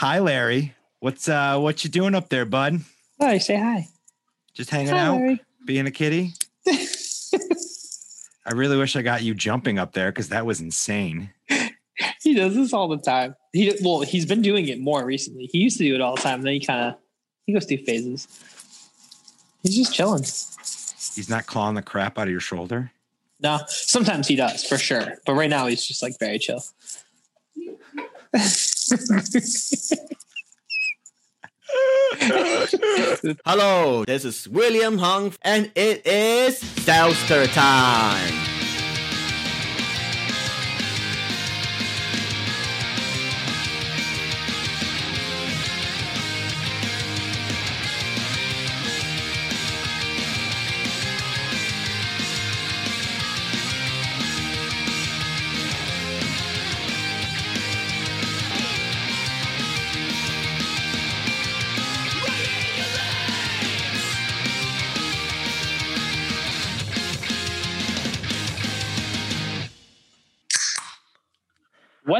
Hi, Larry. What's uh what you doing up there, bud? Hi, say hi. Just hanging Hi, out, Larry. being a kitty. I really wish I got you jumping up there because that was insane. He does this all the time. He well, he's been doing it more recently. He used to do it all the time. Then he kind of he goes through phases. He's just chilling. He's not clawing the crap out of your shoulder. No, sometimes he does for sure, but right now he's just like very chill. Hello, this is William Hung, and it is Seltzer time.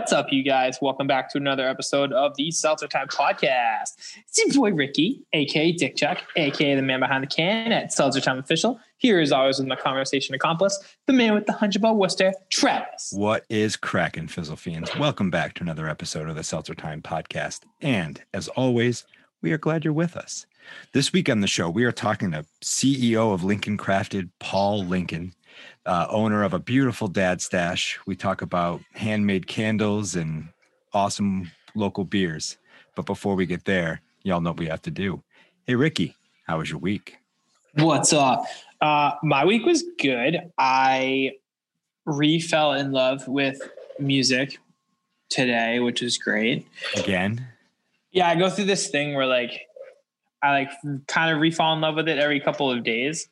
What's up, you guys? Welcome back to another episode of the Seltzer Time Podcast. It's your boy Ricky, aka Dick Chuck, aka the man behind the can at Seltzer Time Official. Here, as always, with my conversation accomplice, the man with the hunch about Worcester, Travis. What is cracking, Fizzle Fiends? Welcome back to another episode of the Seltzer Time Podcast. And as always, we are glad you're with us. This week on the show, we are talking to CEO of Lincoln Crafted, Paul Lincoln, uh, owner of a beautiful dad stash. We talk about handmade candles and awesome local beers. But before we get there, y'all know what we have to do. Hey, Ricky, how was your week? What's up? Uh, my week was good. I re fell in love with music today, which is great. Again? Yeah, I go through this thing where like I like kind of re fall in love with it every couple of days.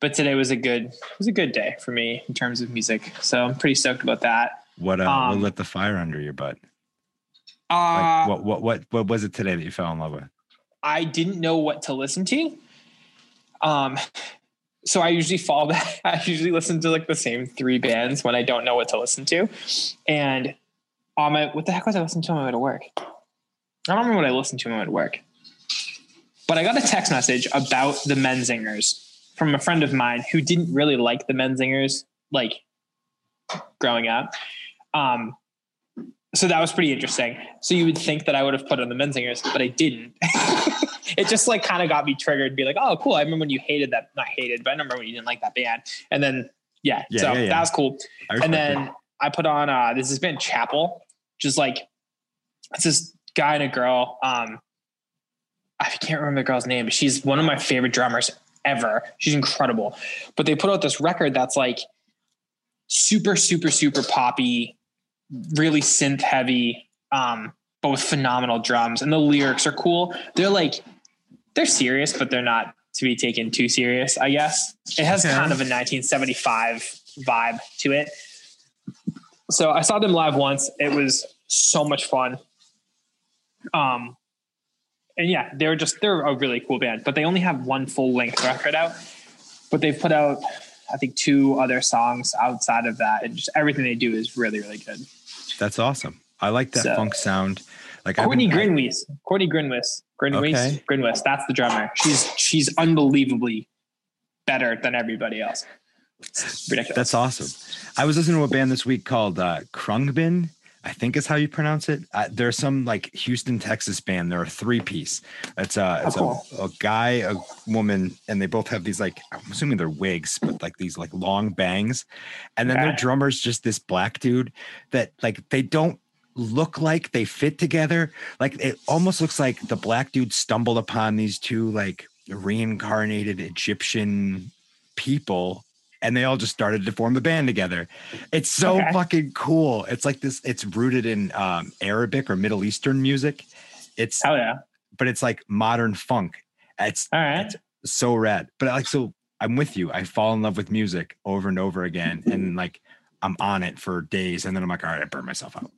But today was a good was a good day for me in terms of music. So I'm pretty stoked about that. What uh, Um, what lit the fire under your butt? Uh Like, what what what what was it today that you fell in love with? I didn't know what to listen to. Um, so I usually fall back. I usually listen to like the same three bands when I don't know what to listen to. And on my, what the heck was I listening to on my way to work? I don't remember what I listened to on my way to work. But I got a text message about the Menzingers from a friend of mine who didn't really like the Menzingers, like growing up. Um, so that was pretty interesting. So you would think that I would have put on the Menzingers, but I didn't. it just like kind of got me triggered, be like, oh, cool. I remember when you hated that, not hated, but I remember when you didn't like that band. And then, yeah, Yeah, so yeah, yeah. that was cool. And then it. I put on, uh, this has been Chapel, just like, it's this guy and a girl. Um, I can't remember the girl's name, but she's one of my favorite drummers ever. She's incredible. But they put out this record that's like super, super, super poppy, really synth heavy, um, but with phenomenal drums. And the lyrics are cool. They're like, they're serious, but they're not to be taken too serious, I guess. It has Okay. kind of a 1975 vibe to it. So I saw them live once. It was so much fun. Um, and yeah, they're just they're a really cool band, but they only have one full length record out. But they've put out, I think, two other songs outside of that, and just everything they do is really, really good. That's awesome. I like that So- funk sound. Like Courtney Grinwees, Courtney Grinwis, Grinwis, Okay. Grinwis. That's the drummer. She's she's unbelievably better than everybody else. It's ridiculous. That's awesome. I was listening to a band this week called uh, Khruangbin. I think is how you pronounce it. Uh, there's some like Houston, Texas band. They're a three piece. It's uh, it's Oh, a, a guy, a woman, and they both have these like I'm assuming they're wigs, but like these like long bangs. And then their Okay. drummer's just this black dude that like they don't look like they fit together. Like it almost looks like the black dude stumbled upon these two like reincarnated Egyptian people and they all just started to form the band together. It's so Okay. fucking cool. It's like this, it's rooted in um, Arabic or Middle Eastern music. It's, oh yeah! but it's like modern funk. It's All right. it's so rad. But like, so I'm with you. I fall in love with music over and over again. And like, I'm on it for days. And then I'm like, all right, I burn myself out.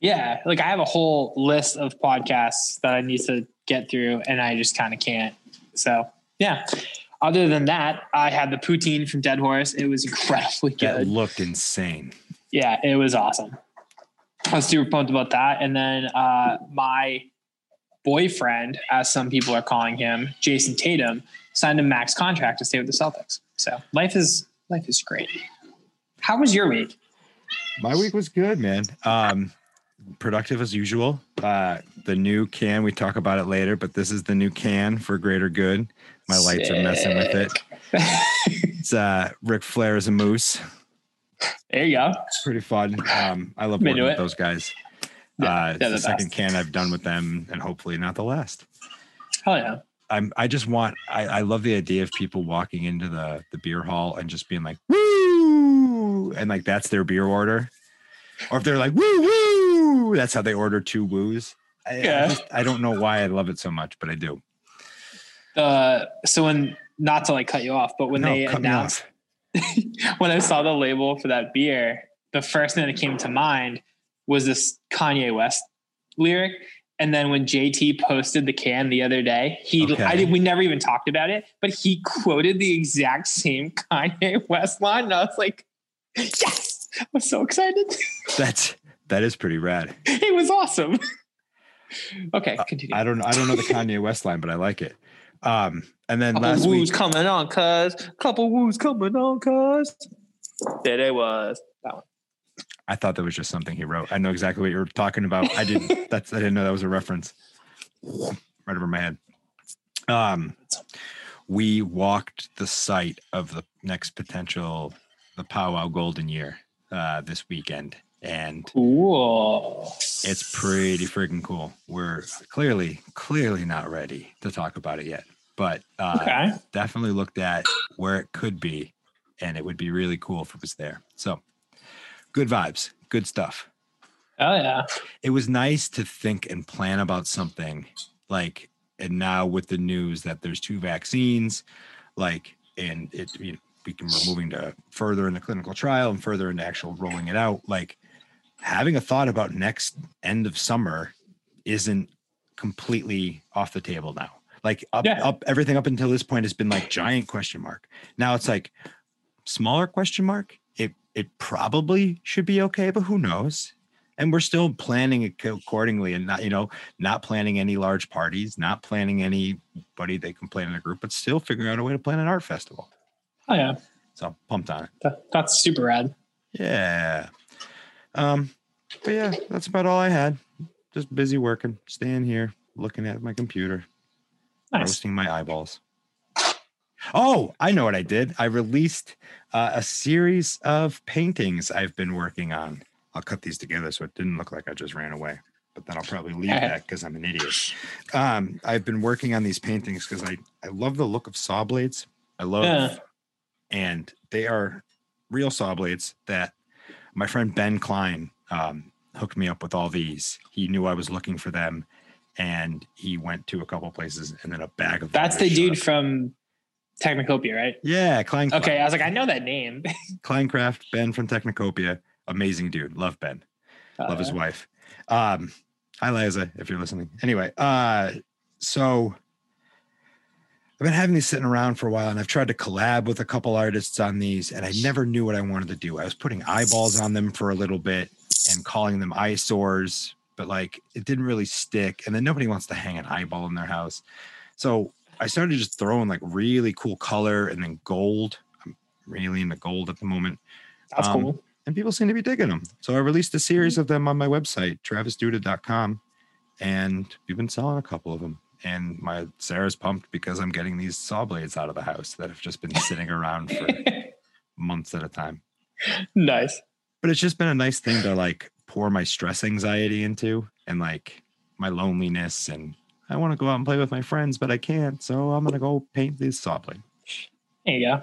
Yeah, like I have a whole list of podcasts that I need to get through, and I just kind of can't. So yeah. Other than that, I had the poutine from Dead Horse. It was incredibly good. looked insane. Yeah, it was awesome. I was super pumped about that. And then uh, my boyfriend, as some people are calling him, Jayson Tatum, signed a max contract to stay with the Celtics. So life is life is great. How was your week? My week was good, man. Um, productive as usual. Uh, the new can, we talk about it later, but this is the new can for greater good. My lights are messing with it. It's uh, Ric Flair as a moose. There you go. It's pretty fun. Um, I love working with it. those guys. Yeah, uh, it's the the second can I've done with them, and hopefully not the last. Hell yeah. I'm I just want I, I love the idea of people walking into the the beer hall and just being like woo and like that's their beer order. Or if they're like woo woo, that's how they order two woos. I, I, Yeah. just, I don't know why I love it so much, but I do. Uh, so when not to like cut you off, but when No, they announced when I saw the label for that beer, the first thing that came to mind was this Kanye West lyric. And then when JT posted the can the other day, he Okay. I did, we never even talked about it, but he quoted the exact same Kanye West line, and I was like, "Yes!" I was so excited. That's that is pretty rad. it was awesome. okay, continue. I don't I don't know the Kanye West line, but I like it. Um, and then couple last woos week, coming on, cuz. Couple woos coming on, cuz. There it was. That one. I thought that was just something he wrote. I know exactly what you were talking about. I didn't. That's I didn't know that was a reference. Right over my head. Um, we walked the site of the next potential the powwow golden year uh, this weekend, and Cool. it's pretty freaking cool. We're clearly clearly not ready to talk about it yet, but uh, Okay. definitely looked at where it could be, and it would be really cool if it was there. So, good vibes, good stuff. Oh yeah. It was nice to think and plan about something like, and now with the news that there's two vaccines, like, and it, you know, we can, we're moving to further in the clinical trial and further into actual rolling it out. Like, having a thought about next end of summer isn't completely off the table now. Like up, Yeah. up, everything up until this point has been like giant question mark. Now it's like smaller question mark. It it probably should be okay, but who knows? And we're still planning accordingly, and not you know not planning any large parties, not planning anybody they can plan in a group, but still figuring out a way to plan an art festival. Oh yeah. So pumped on it. That, that's super rad. Yeah. Um, but yeah, that's about all I had. Just busy working, staying here, looking at my computer, Nice. roasting my eyeballs. Oh, I know what I did. I released uh, a series of paintings I've been working on. I'll cut these together so it didn't look like I just ran away, but then I'll probably leave that because I'm an idiot. Um, I've been working on these paintings because I, I love the look of saw blades. I love Yeah. and they are real saw blades that my friend Ben Klein um, hooked me up with all these. He knew I was looking for them, and he went to a couple places and then a bag of. That's the dude up. from Technocopia, right? Yeah, Klein. Okay, I was like, I know that name. Kleincraft, Ben from Technocopia, amazing dude. Love Ben. Love his Uh, wife. Um, hi Liza, if you're listening. Anyway, uh, so I've been having these sitting around for a while, and I've tried to collab with a couple artists on these, and I never knew what I wanted to do. I was putting eyeballs on them for a little bit and calling them eyesores, but like it didn't really stick. And then nobody wants to hang an eyeball in their house, so I started just throwing like really cool color and then gold. I'm really into gold at the moment That's Um, cool. and people seem to be digging them. So I released a series of them on my website, travisduda.com, and we've been selling a couple of them. And my Sarah's pumped because I'm getting these saw blades out of the house that have just been sitting around for months at a time. nice. But it's just been a nice thing to like pour my stress anxiety into and like my loneliness. And I want to go out and play with my friends, but I can't. So I'm gonna go paint these saw blade. There you go.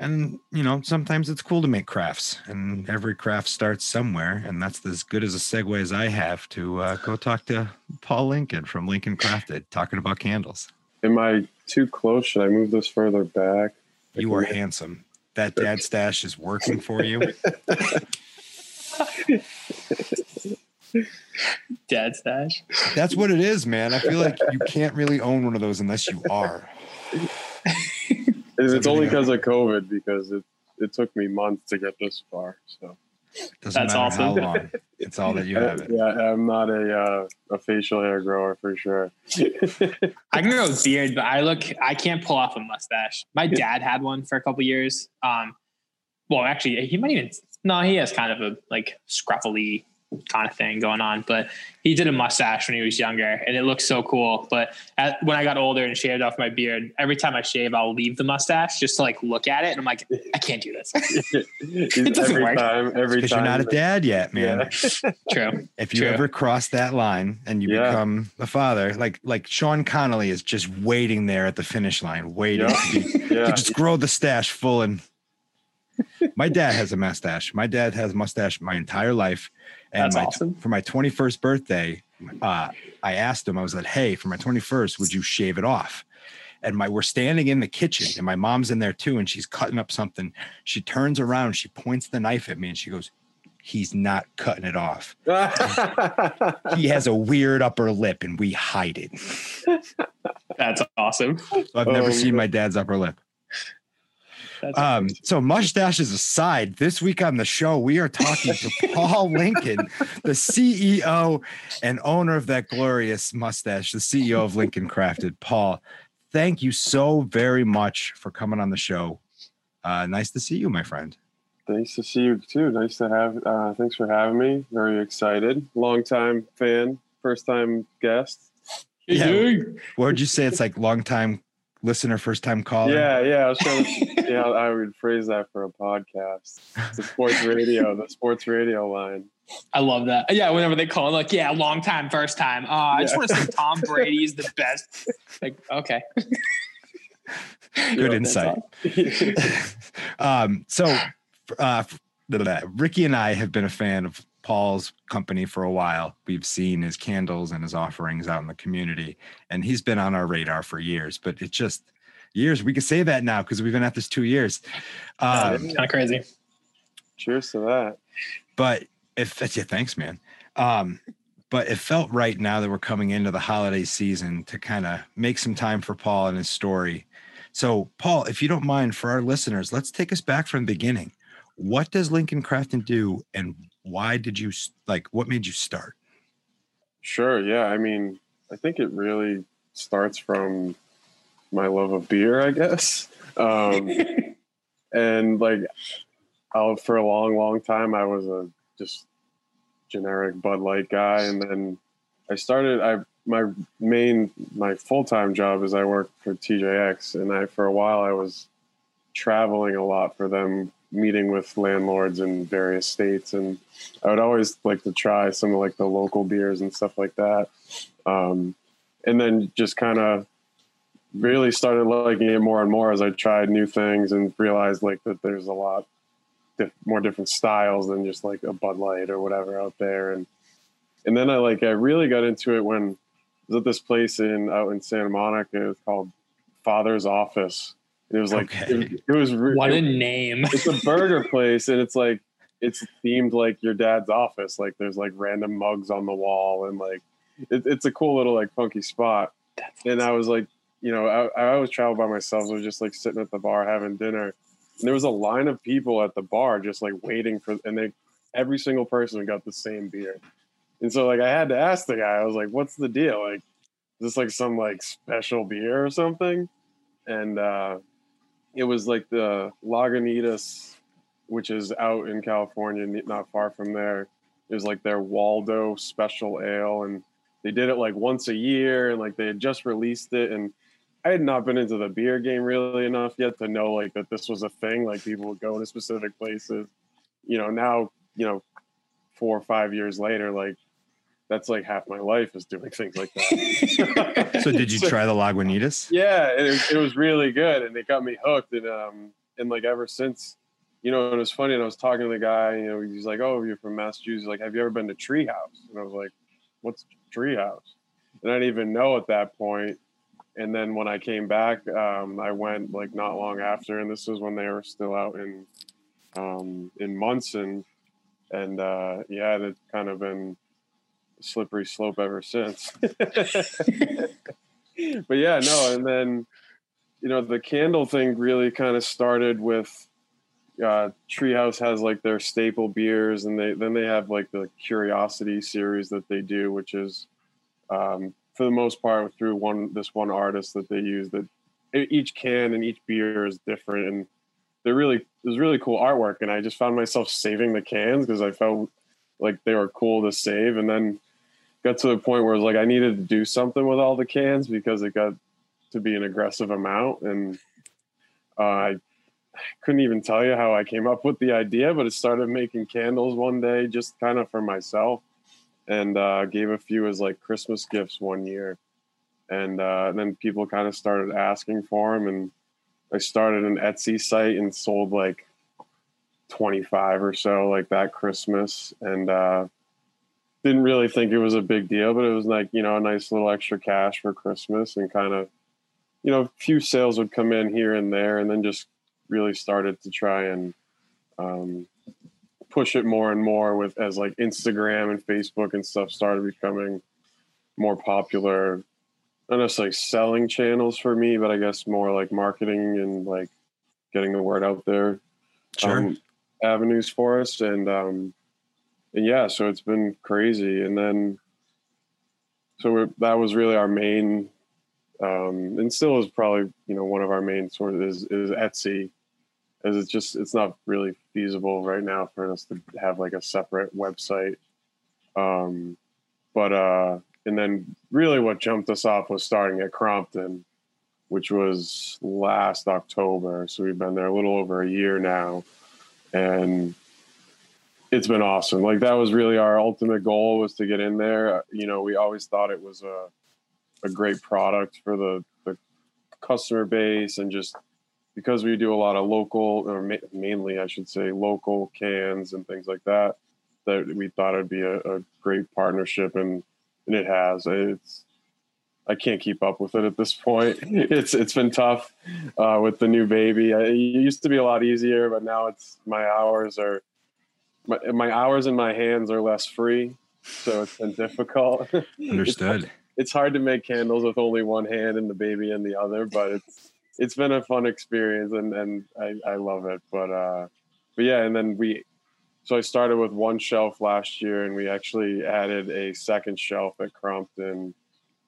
and you know sometimes it's cool to make crafts and every craft starts somewhere and that's as good as a segue as i have to uh, go talk to paul lincoln from lincoln crafted talking about candles Am I too close? Should I move this further back? you are handsome that dad stash is working for you Dad stash. that's what it is man i feel like you can't really own one of those unless you are It's it's only because of COVID because it, it took me months to get this far. So Doesn't That's matter awesome. how long. It's all that you have it. Yeah, I'm not a uh, a facial hair grower for sure. I can grow a beard, but I look I can't pull off a mustache. My dad had one for a couple years. Um, well, actually, he might even no, he has kind of a like scruffily kind of thing going on, but he did a mustache when he was younger, and it looks so cool. But at, when I got older and shaved off my beard, every time I shave, I'll leave the mustache just to like look at it, and I'm like, I can't do this. it doesn't every work. time, every Because time. you're not a dad yet, man. Yeah. True. If you True. ever cross that line and you Yeah. become a father, like like Sean Connolly is just waiting there at the finish line, waiting Yeah. to be Yeah. to just grow the stash full and my dad has a mustache. My dad has a mustache my entire life. And That's my, awesome. for my 21st birthday, uh, I asked him, I was like, hey, for my 21st, would you shave it off? And my we're standing in the kitchen and my mom's in there too, and she's cutting up something. She turns around, she points the knife at me, and she goes, He's not cutting it off. He has a weird upper lip and we hide it. That's awesome. I've never Oh, seen my dad's upper lip. That's Um, so mustaches aside, this week on the show, we are talking to Paul Lincoln, the CEO and owner of that glorious mustache, the CEO of Lincoln Crafted. Paul, thank you so very much for coming on the show. Uh, nice to see you, my friend. Nice to see you too. Nice to have. Uh, thanks for having me. Very excited. Long time fan, first time guest. Yeah. What would you say? It's like long time listener, first time caller. Yeah, yeah. I was trying to. yeah, I would phrase that for a podcast. It's the sports radio, the sports radio line. I love that. Yeah, whenever they call, like, yeah, long time, first time. Uh, I just want to say Tom Brady is the best. Like, okay. Good Yeah, insight. um, so, uh. Ricky and I have been a fan of Paul's company for a while. We've seen his candles and his offerings out in the community, and he's been on our radar for years. But it's just years. We can say that now because we've been at this two years. Um, kind of crazy. Cheers to that. but if that's yeah, thanks, man. Um, but it felt right now that we're coming into the holiday season to kind of make some time for Paul and his story. So, Paul, if you don't mind, for our listeners, let's take us back from the beginning. What does Lincoln Crafted do, and why did you like? What made you start? Sure. Yeah. I mean, I think it really starts from my love of beer, I guess. Um, and like, I'll, for a long, long time, I was a just generic Bud Light guy, and then I started. I my main my full time job is I work for TJX, and I for a while I was traveling a lot for them, meeting with landlords in various states, and I would always like to try some of like the local beers and stuff like that. Um, and then just kind of really started liking it more and more as I tried new things and realized like that there's a lot more different styles than just like a Bud Light or whatever out there. And and then I like I really got into it when I was at this place in out in Santa Monica. It was called Father's Office. And it was like Okay. it, it was What it- a name. it's a burger place and it's like it's themed like your dad's office like there's like random mugs on the wall and like it, it's a cool little like funky spot. And i was like you know I, I always travel by myself so i was just like sitting at the bar having dinner. And there was a line of people at the bar just like waiting for and they every single person got the same beer. And so like i had to ask the guy i was like what's the deal? Like is this like some like special beer or something? And uh it was like the lagunitas which is out in California, not far from there. It was like their Waldo special ale, and they did it like once a year, and like they had just released it, and I had not been into the beer game really enough yet to know like that this was a thing. Like people would go to specific places. You know, now you know, four or five years later, like that's like half my life is doing things like that. So, did you try the Lagunitas? Yeah, it, was- it was really good, and it got me hooked. And um, and like ever since, you know, it was funny. And I was talking to the guy. You know, he's like, "Oh, you're from Massachusetts. Like, have you ever been to Treehouse?" And I was like, "What's Treehouse?" And I didn't even know at that point. And then when I came back, um, I went like not long after, and this was when they were still out in um, in Monson. And uh, yeah, it's kind of been slippery slope ever since. but yeah, no, and then you know the candle thing really kind of started with uh, Treehouse has like their staple beers, and they then they have like the Curiosity series that they do, which is um, for the most part through one this one artist that they use. That each can and each beer is different, and they're really it was really cool artwork. And I just found myself saving the cans because I felt like they were cool to save, and then got to the point where it was like I needed to do something with all the cans because it got to be an aggressive amount, and uh, I couldn't even tell you how I came up with the idea, but it started making candles one day just kind of for myself and uh, gave a few as like Christmas gifts one year. And, uh, and then people kind of started asking for them. And I started an Etsy site and sold like 25 or so like that Christmas. And uh, didn't really think it was a big deal, but it was like, you know, a nice little extra cash for Christmas and kind of, you know, a few sales would come in here and there and then just really started to try and um, push it more and more with as like Instagram and Facebook and stuff started becoming more popular. Not necessarily selling channels for me, but I guess more like marketing and like getting the word out there. Sure. Um, avenues for us and um yeah, so it's been crazy. And then so that was really our main um, and still is probably you know one of our main sources is, is Etsy, as it's just it's not really feasible right now for us to have like a separate website. Um, but uh, and then really what jumped us off was starting at Crompton, which was last October. So we've been there a little over a year now, and it's been awesome. Like that was really our ultimate goal was to get in there. You know, we always thought it was a a great product for the, the customer base and just because we do a lot of local or ma- mainly I should say local cans and things like that that we thought it'd be a, a great partnership and and it has it's I can't keep up with it at this point. It's it's been tough uh, with the new baby. It used to be a lot easier, but now it's my hours are my, my hours in my hands are less free, so it's been difficult. Understood. it's hard to make candles with only one hand and the baby in the other, but it's it's been a fun experience and and I, I love it. But uh but yeah, and then we so I started with one shelf last year and we actually added a second shelf at Crompton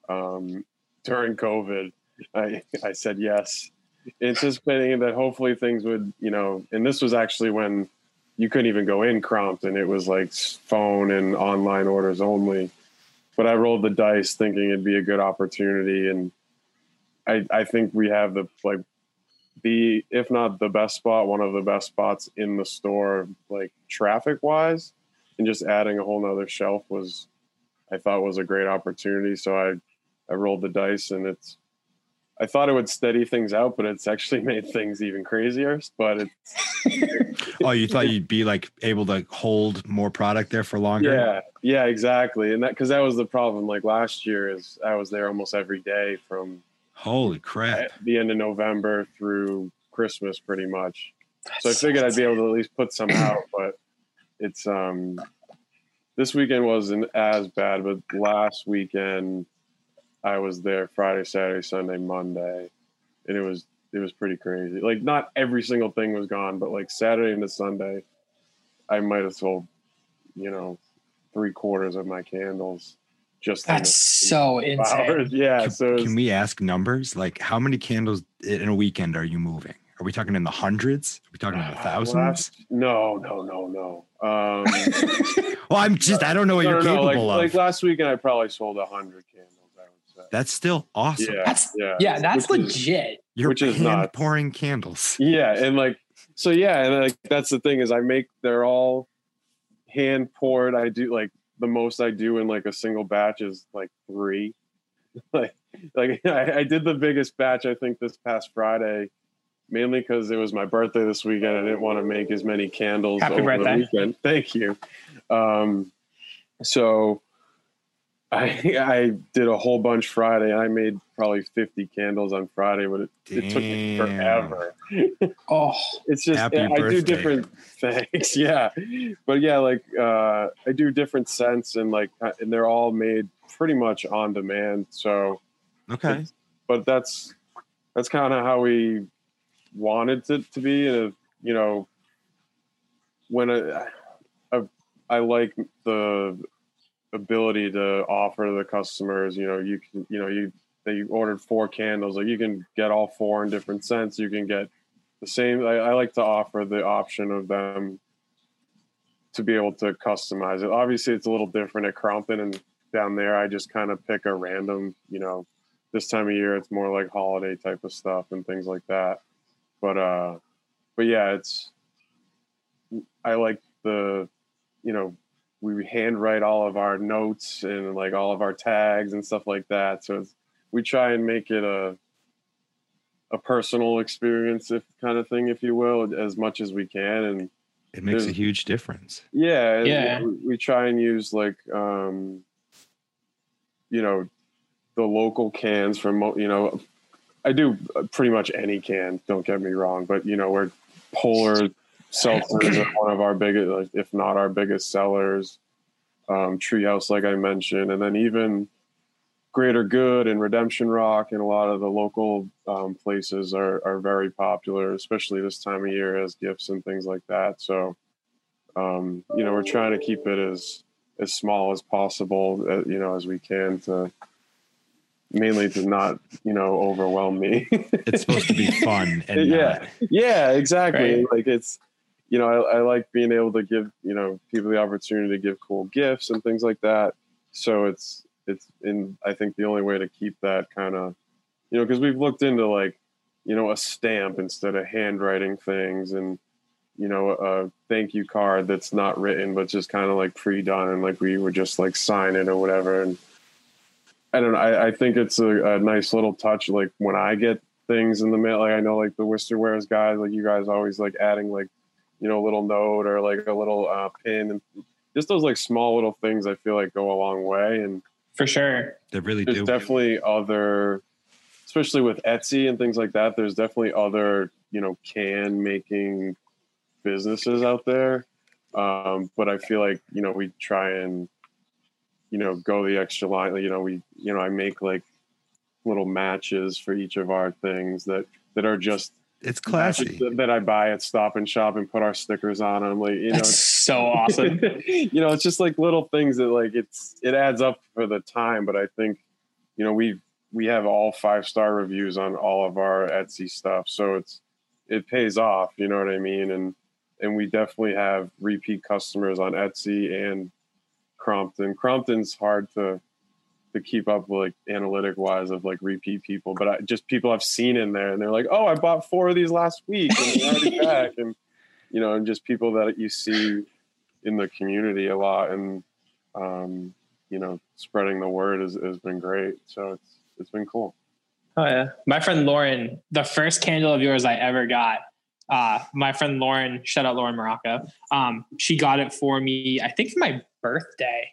um during COVID. I I said yes, anticipating that hopefully things would, you know, and this was actually when you couldn't even go in Crompton. It was like phone and online orders only but I rolled the dice thinking it'd be a good opportunity, and I I think we have the like the if not the best spot, one of the best spots in the store, like traffic wise, and just adding a whole nother shelf was I thought was a great opportunity. So I I rolled the dice, and it's I thought it would steady things out, but it's actually made things even crazier. But it's oh, you thought you'd be like able to hold more product there for longer? Yeah, yeah, exactly. And that because that was the problem. Like last year, is I was there almost every day from Holy crap! the end of November through Christmas, pretty much. So I figured I'd be able to at least put some out, but it's um this weekend wasn't as bad, but last weekend I was there Friday, Saturday, Sunday, Monday, and it was it was pretty crazy. Like not every single thing was gone, but like Saturday into Sunday, I might have sold, you know, three quarters of my candles. Just That's so insane. hours. Yeah. Can, so can we ask numbers? Like, how many candles in a weekend are you moving? Are we talking in the hundreds? Are we talking in the thousands? Last- no, no, no, no. Um, well, I'm just, I don't know what no, you're no, no, capable like, of. like last weekend, I probably sold a hundred candles. I would say. That's still awesome. Yeah, That's yeah, yeah, that's Which is- legit. You're Which is hand nuts. pouring candles. Yeah, and like so, yeah, and like that's the thing is I make they're all hand poured. I do like the most I do in like a single batch is like three. like like I, I did the biggest batch I think this past Friday, mainly because it was my birthday this weekend. I didn't want to make as many candles Happy over birthday. the weekend. Thank you. Um, so I I did a whole bunch Friday. I made probably fifty candles on Friday, but it, it took me forever Oh, it's just Happy I do different things. Yeah, but yeah, like uh, I do different scents and like, uh, and they're all made pretty much on demand. So, Okay. but that's that's kind of how we wanted it to be. And you know, when I, I, I like the ability to offer the customers, you know, you can, you know, you they ordered four candles, like you can get all four in different scents. You can get the same. I, I like to offer the option of them to be able to customize it. Obviously, it's a little different at Crompton and down there. I just kind of pick a random, you know, this time of year it's more like holiday type of stuff and things like that. But uh, but yeah, it's I like the, you know, we handwrite all of our notes and like all of our tags and stuff like that. So we try and make it a a personal experience, if kind of thing, if you will, as much as we can. And it makes a huge difference. Yeah, yeah. We, we try and use like, um, you know, the local cans from you know, I do pretty much any can. Don't get me wrong, but you know, we're Polar seltzers are one of our biggest, if not our biggest sellers. Um, Treehouse, like I mentioned, and then even Greater Good and Redemption Rock and a lot of the local um, places are are very popular, especially this time of year as gifts and things like that. So, um, you know, we're trying to keep it as as small as possible, uh, you know, as we can to mainly to not you know overwhelm me. it's supposed to be fun and yeah, not. yeah, exactly. Right. Like it's you know I, I like being able to give you know people the opportunity to give cool gifts and things like that. So it's it's in I think the only way to keep that kind of you know because we've looked into like you know a stamp instead of handwriting things and you know a thank you card that's not written but just kind of like pre-done and like we would just like sign it or whatever and I don't know. I, I think it's a, a, nice little touch. Like when I get things in the mail, like I know like the Worcester Wares guys, like you guys always like adding like, you know, a little note or like a little uh, pin and just those like small little things I feel like go a long way. And for sure, they really there's do. definitely other, especially with Etsy and things like that. There's definitely other, you know, can making businesses out there. Um, but I feel like, you know, we try and you know go the extra line you know we you know i make like little matches for each of our things that that are just it's classy that, that, I buy at Stop and Shop and put our stickers on them. Like you That's know, so awesome. you know, it's just like little things that like it's it adds up for the time. But I think you know we we have all five star reviews on all of our Etsy stuff, so it's it pays off. You know what I mean? And and we definitely have repeat customers on Etsy and Crompton. Crompton's hard to to keep up like analytic wise of like repeat people, but I, just people I've seen in there and they're like, oh, I bought four of these last week and they're already back, and you know, and just people that you see in the community a lot, and um, you know, spreading the word has, has been great. So it's it's been cool. Oh yeah, my friend Lauren, the first candle of yours I ever got uh, my friend Lauren, shout out Lauren Morocco. Um, she got it for me, I think for my birthday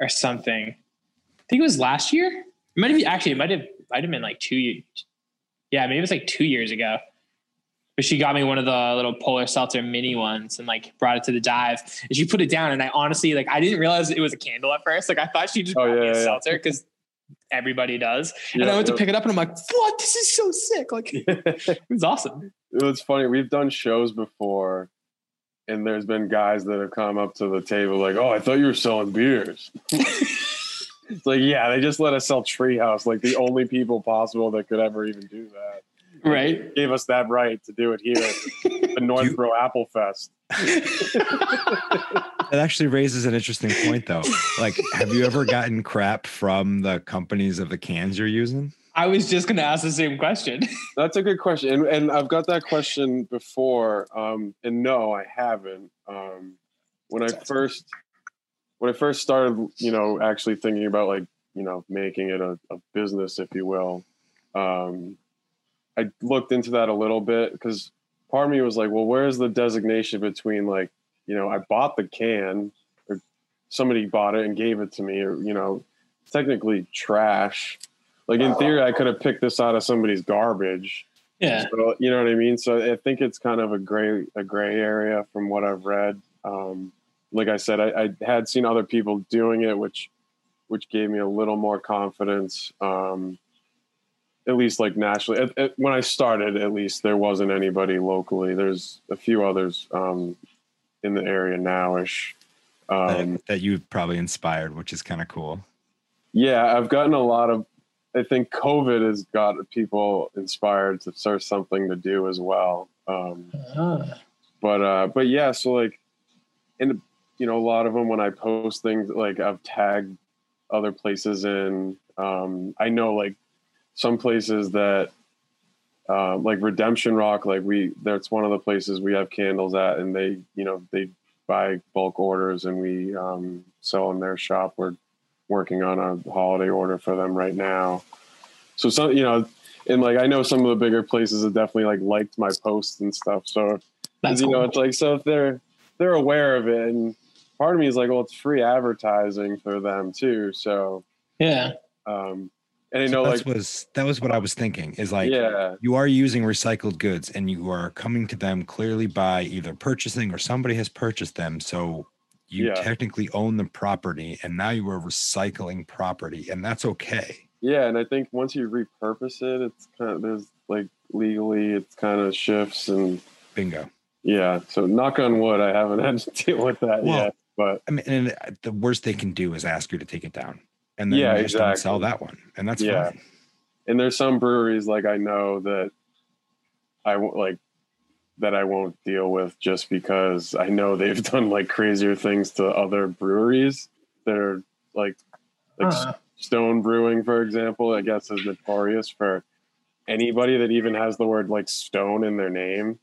or something. I think it was last year. It might have been, actually, it might have, might have been like two years. Yeah, maybe it was like two years ago. But she got me one of the little polar seltzer mini ones and like brought it to the dive. And she put it down. And I honestly, like, I didn't realize it was a candle at first. Like, I thought she just oh, brought yeah, me a yeah. seltzer because everybody does. And I went to pick it up and I'm like, what? This is so sick. Like, it was awesome. It's funny. We've done shows before and there's been guys that have come up to the table like, "Oh, I thought you were selling beers." it's like, yeah, they just let us sell Treehouse, like the only people possible that could ever even do that. Right, they gave us that right to do it here at the Northborough you- Apple Fest. that actually raises an interesting point, though. Like, have you ever gotten crap from the companies of the cans you're using? I was just going to ask the same question. That's a good question, and, and I've got that question before. Um, and no, I haven't. Um, when I first when I first started, you know, actually thinking about like you know making it a, a business, if you will, um, I looked into that a little bit because part of me was like, well, where's the designation between like you know I bought the can or somebody bought it and gave it to me, or you know, technically trash like in theory, I could have picked this out of somebody's garbage. Yeah. So, you know what I mean? So I think it's kind of a gray a gray area from what I've read. Um, like I said, I, I, had seen other people doing it, which which gave me a little more confidence. Um, at least like nationally, at, at, when I started, at least there wasn't anybody locally. There's a few others um, in the area nowish. that, Um, that you've probably inspired, which is kind of cool. yeah, I've gotten a lot of. I think COVID has got people inspired to start something to do as well. Um, Ah. but uh but yeah so like in you know a lot of them when i post things like i've tagged other places in um i know like some places that um like redemption rock like we that's one of the places we have candles at and they you know they buy bulk orders and we um sell in their shop. We're working on a holiday order for them right now. So some you know and like i know some of the bigger places have definitely like liked my posts and stuff. So That's you know, it's like so if they're they're aware of it, and part of me is like, well, it's free advertising for them too. So, yeah. um, and I So know that like, was that was what I was thinking. Is like yeah, you are using recycled goods and you are coming to them clearly by either purchasing or somebody has purchased them. So you Yeah. technically own the property and now you are recycling property and that's okay. yeah, and I think once you repurpose it, it's kind of there's like legally, it's kind of shifts and Bingo. yeah. So knock on wood, I haven't had to deal with that Well, yet, but I mean, and uh, the worst they can do is ask you to take it down. And then Yeah, you just don't exactly. sell that one. And that's Yeah. fine. and there's some breweries like I know that I won't like that I won't deal with just because I know they've done like crazier things to other breweries that are like like Huh. Stone Brewing, for example, I guess is notorious for anybody that even has the word like stone in their name.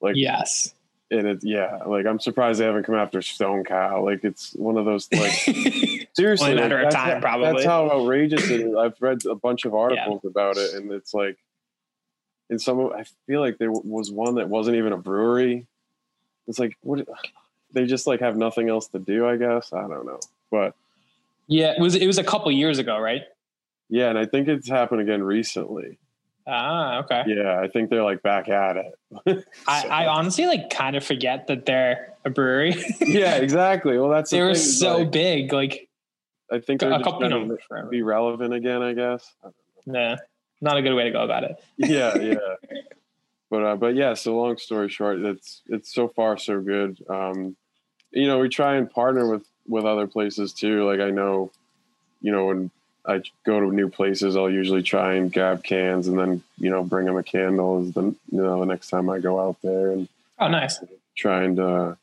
Like yes. And it's yeah, like I'm surprised they haven't come after Stone Cow. Like it's one of those like seriously Only a matter of that's time, how- probably. that's how outrageous it is i've read a bunch of articles about it and it's like in some i feel like there was one that wasn't even a brewery it's like what they just like have nothing else to do i guess i don't know but yeah. It was it was a couple years ago, right? yeah and i think it's happened again recently Ah, okay. yeah i think they're like back at it I, So- I honestly like kind of forget that they're a brewery. yeah exactly well that's the they were thing, so like, big, like i think a they're just couple, you know, be relevant again i guess Nah, not a good way to go about it. yeah, yeah. But uh, but yeah. So long story short, it's it's so far so good. Um, you know, we try and partner with with other places too. Like I know, you know, when I go to new places, I'll usually try and grab cans and then you know bring them a candle. Is the you know the next time I go out there and Oh, nice. trying to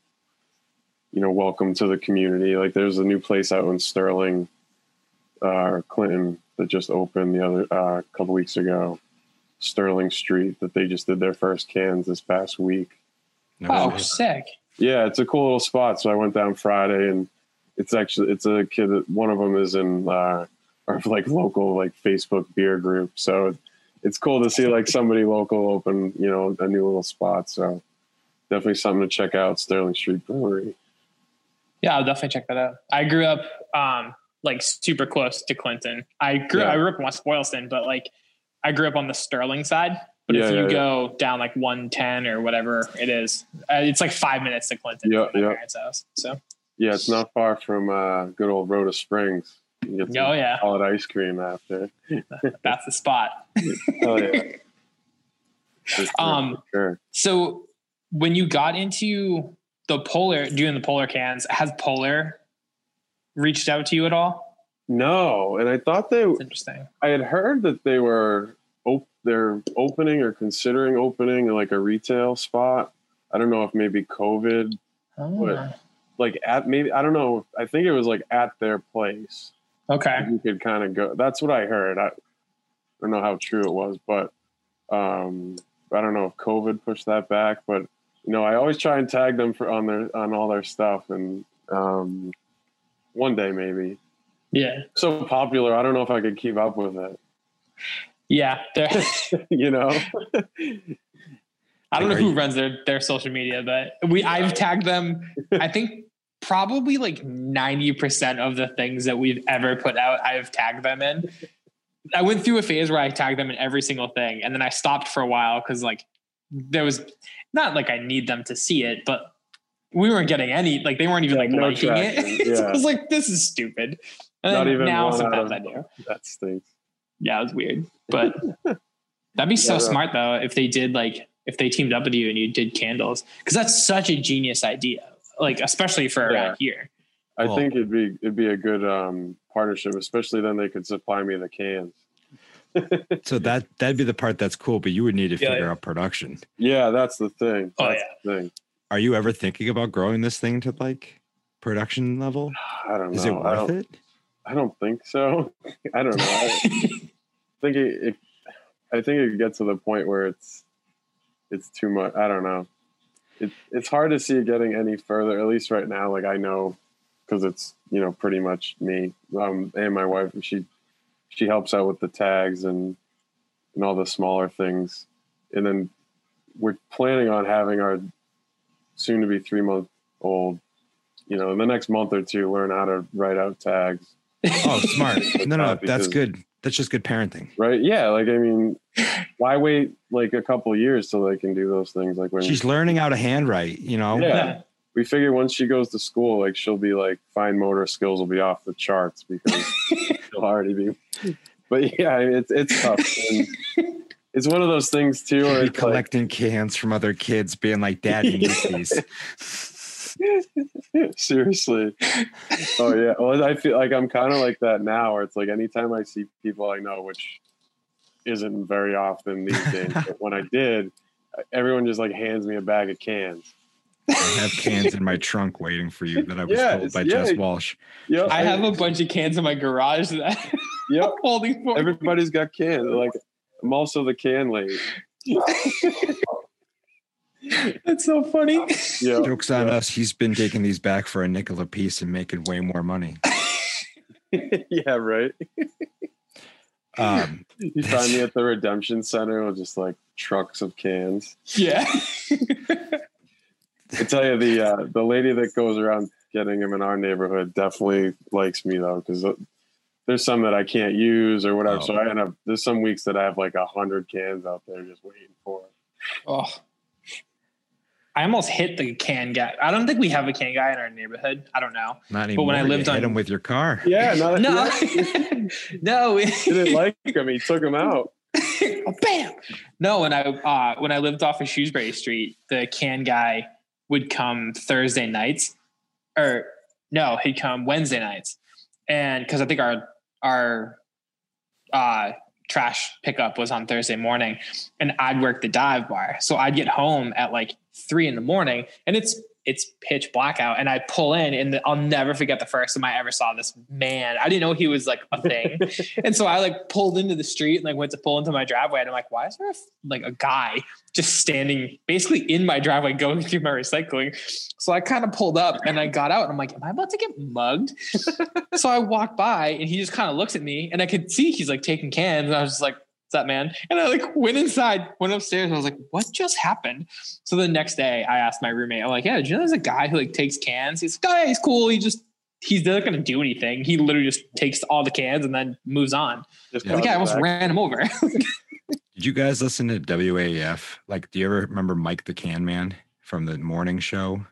you know welcome to the community. Like there's a new place out in Sterling, uh, Clinton that just opened the other uh, couple weeks ago. Sterling Street that they just did their first cans this past week. Oh, shit. sick. Yeah, it's a cool little spot. So I went down Friday, and it's actually it's a kid. That, one of them is in uh, our like local like Facebook beer group. So it's cool to see like somebody local open you know a new little spot. So definitely something to check out. Sterling Street Brewery. Yeah, I'll definitely check that out. I grew up um like super close to Clinton. I grew Yeah. I grew up in West Boylston, but like I grew up on the Sterling side. But Yeah, if you yeah, go down like 110 or whatever it is, uh, it's like five minutes to Clinton Yeah, from my yeah. parents' house. So, Yeah, it's not far from uh, good old Rota Springs. You get oh yeah, solid ice cream after. that's the spot. Oh yeah. Sure, Um, sure. So when you got into the polar, doing the polar cans, has Polar reached out to you at all? No, and I thought they. It's interesting. I had heard that they were op- they're opening or considering opening like a retail spot. I don't know if maybe COVID, Oh, like at maybe I don't know. I think it was like at their place. Okay. You could kind of go. That's what I heard. I, I don't know how true it was, but um, I don't know if COVID pushed that back. But you know, I always try and tag them for on their on all their stuff, and um, one day maybe. Yeah. So popular, I don't know if I could keep up with it. Yeah. You know. I don't know who runs their their social media, but we I've tagged them. I think probably like ninety percent of the things that we've ever put out, I've tagged them in. I went through a phase where I tagged them in every single thing, and then I stopped for a while because like there was not like I need them to see it, but we weren't getting any like they weren't even Yeah, like no liking traction, it. so. I was like, this is stupid. And Not even now sometimes I do. that stinks. Yeah, it was weird, but that'd be so Yeah. smart though if they did like if they teamed up with you and you did candles because that's such a genius idea. Like especially for Yeah. around here. I Well- think it'd be it'd be a good um, partnership, especially then they could supply me the cans. So that that'd be the part that's cool, but you would need to Yeah, figure yeah. out production. Yeah, that's the thing. Oh, That's the thing. Are you ever thinking about growing this thing to like production level? I don't know. Is it I worth don't, it? I don't think so. I don't know. I think it, it. I think it gets to the point where it's it's too much. I don't know. It, it's hard to see it getting any further. At least right now, like I know because it's you know pretty much me um, and my wife. She she helps out with the tags and and all the smaller things, and then we're planning on having our soon to be three month old. You know, in the next month or two, learn how to write out tags Oh, smart. No, no, Uh, that's good. That's just good parenting. right? Yeah, like I mean, why wait like a couple years till they can do those things? Like when She's learning how to handwrite, you know? Yeah. we figure once she goes to school, like she'll be like fine motor skills will be off the charts because she'll already be. But yeah, I mean, it's it's tough. And it's one of those things too, where be it's like, collecting cans from other kids, being like, "Daddy needs these." seriously. Oh yeah. Well, I feel like I'm kind of like that now, where it's like anytime I see people I know, which isn't very often these days, but when I did, uh, everyone just like hands me a bag of cans. I have cans in my trunk waiting for you that I was Yeah, told by yeah. Jess Walsh. Yep. I have a bunch of cans in my garage that Yep. I'm holding for. Everybody's got cans. Like I'm also the can lady. That's so funny. Yeah. Jokes on us. He's been taking these back for a nickel a piece and making way more money. yeah. Right. Um, You find me at the redemption center with just like trucks of cans. Yeah. I tell you, the uh, the lady that goes around getting them in our neighborhood definitely likes me though, because there's some that I can't use or whatever. Oh. So I end up there's some weeks that I have like a hundred cans out there just waiting for. it. Oh. I almost hit the can guy. I don't think we have a can guy in our neighborhood. I don't know. not anymore. when I You lived hit him with your car. Yeah, no, No, yeah, no. he didn't like him. He took him out. Bam. No, when I uh, when I lived off of Shrewsbury Street, the can guy would come Thursday nights, or no, he'd come Wednesday nights, and because I think our our uh, trash pickup was on Thursday morning, and I'd work the dive bar, so I'd get home at like three in the morning, and it's it's pitch black out, and I pull in, and I'll never forget the first time I ever saw this man. I didn't know he was like a thing. And so I like pulled into the street and like went to pull into my driveway. And I'm like, why is there a, like a guy just standing basically in my driveway going through my recycling? So I kind of pulled up and I got out and I'm like, am I about to get mugged? so I walked by and he just kind of looks at me and I could see he's like taking cans. And I was just like, what's up, man? And I like went inside, went upstairs. And I was like, what just happened? So the next day I asked my roommate, I'm like, yeah, did you know there's a guy who like takes cans? He's like, oh, yeah, he's cool. He just, he's not going to do anything. He literally just takes all the cans and then moves on. Just Yeah. Like, yeah, I almost back. ran him over. Did you guys listen to WAAF? Like, do you ever remember Mike the Can Man from the morning show?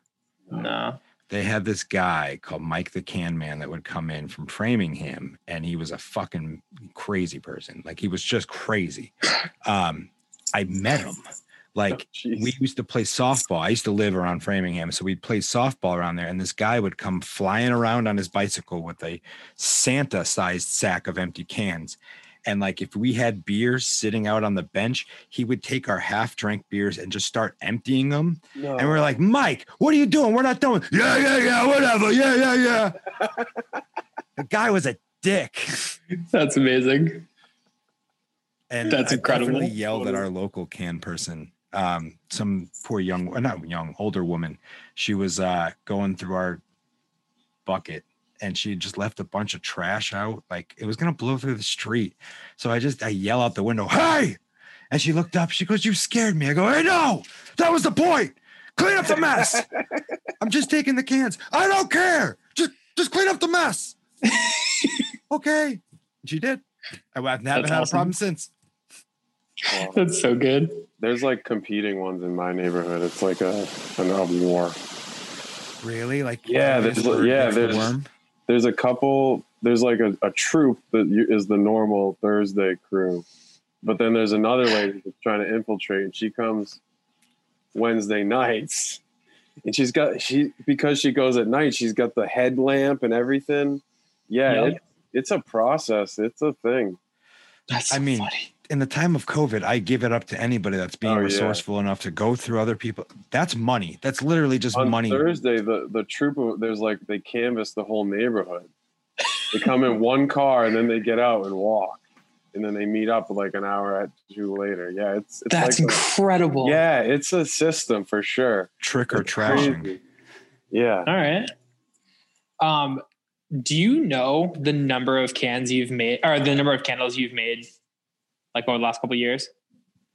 no. They had this guy called Mike the Can Man that would come in from Framingham, and he was a fucking crazy person. Like he was just crazy. Um, I met him. Like Jeez. we used to play softball. I used to live around Framingham, so we'd play softball around there. And this guy would come flying around on his bicycle with a Santa-sized sack of empty cans. And like if we had beers sitting out on the bench, he would take our half-drank beers and just start emptying them. No. And we're like, Mike, what are you doing? We're not doing. Yeah, yeah, yeah, whatever. Yeah, yeah, yeah. the guy was a dick. That's amazing. And That's I incredible. definitely yelled at our local can person. Um, some poor young, not young, older woman. She was uh, going through our bucket, and she just left a bunch of trash out. Like it was gonna blow through the street. So I just I yell out the window, "Hey!" And she looked up. She goes, "You scared me." I go, "Hey, no, that was the point. Clean up the mess. I'm just taking the cans. I don't care. Just just clean up the mess." okay. She did. I haven't That's had a problem since. Well, That's so good. there's like competing ones in my neighborhood. It's like a an a war. Really? Like Yeah, Flies there's- yeah, for there's- worm? There's a couple. There's like a, a troop that you, is the normal Thursday crew, but then there's another lady that's trying to infiltrate, and she comes Wednesday nights, and she's got she because she goes at night. She's got the headlamp and everything. Yeah, Yep. it, it's a process. It's a thing. That's I mean, funny. In the time of COVID, I give it up to anybody that's being Oh, yeah. resourceful enough to go through other people. That's money. That's literally just On money. Thursday, the the troop of there's like they canvass the whole neighborhood. They come in one car and then they get out and walk, and then they meet up like an hour or two later. Yeah, it's, it's That's like a- incredible. yeah, it's a system for sure. Trick or trashing. Yeah, All right. Um, do you know the number of cans you've made, or the number of candles you've made, like over the last couple of years?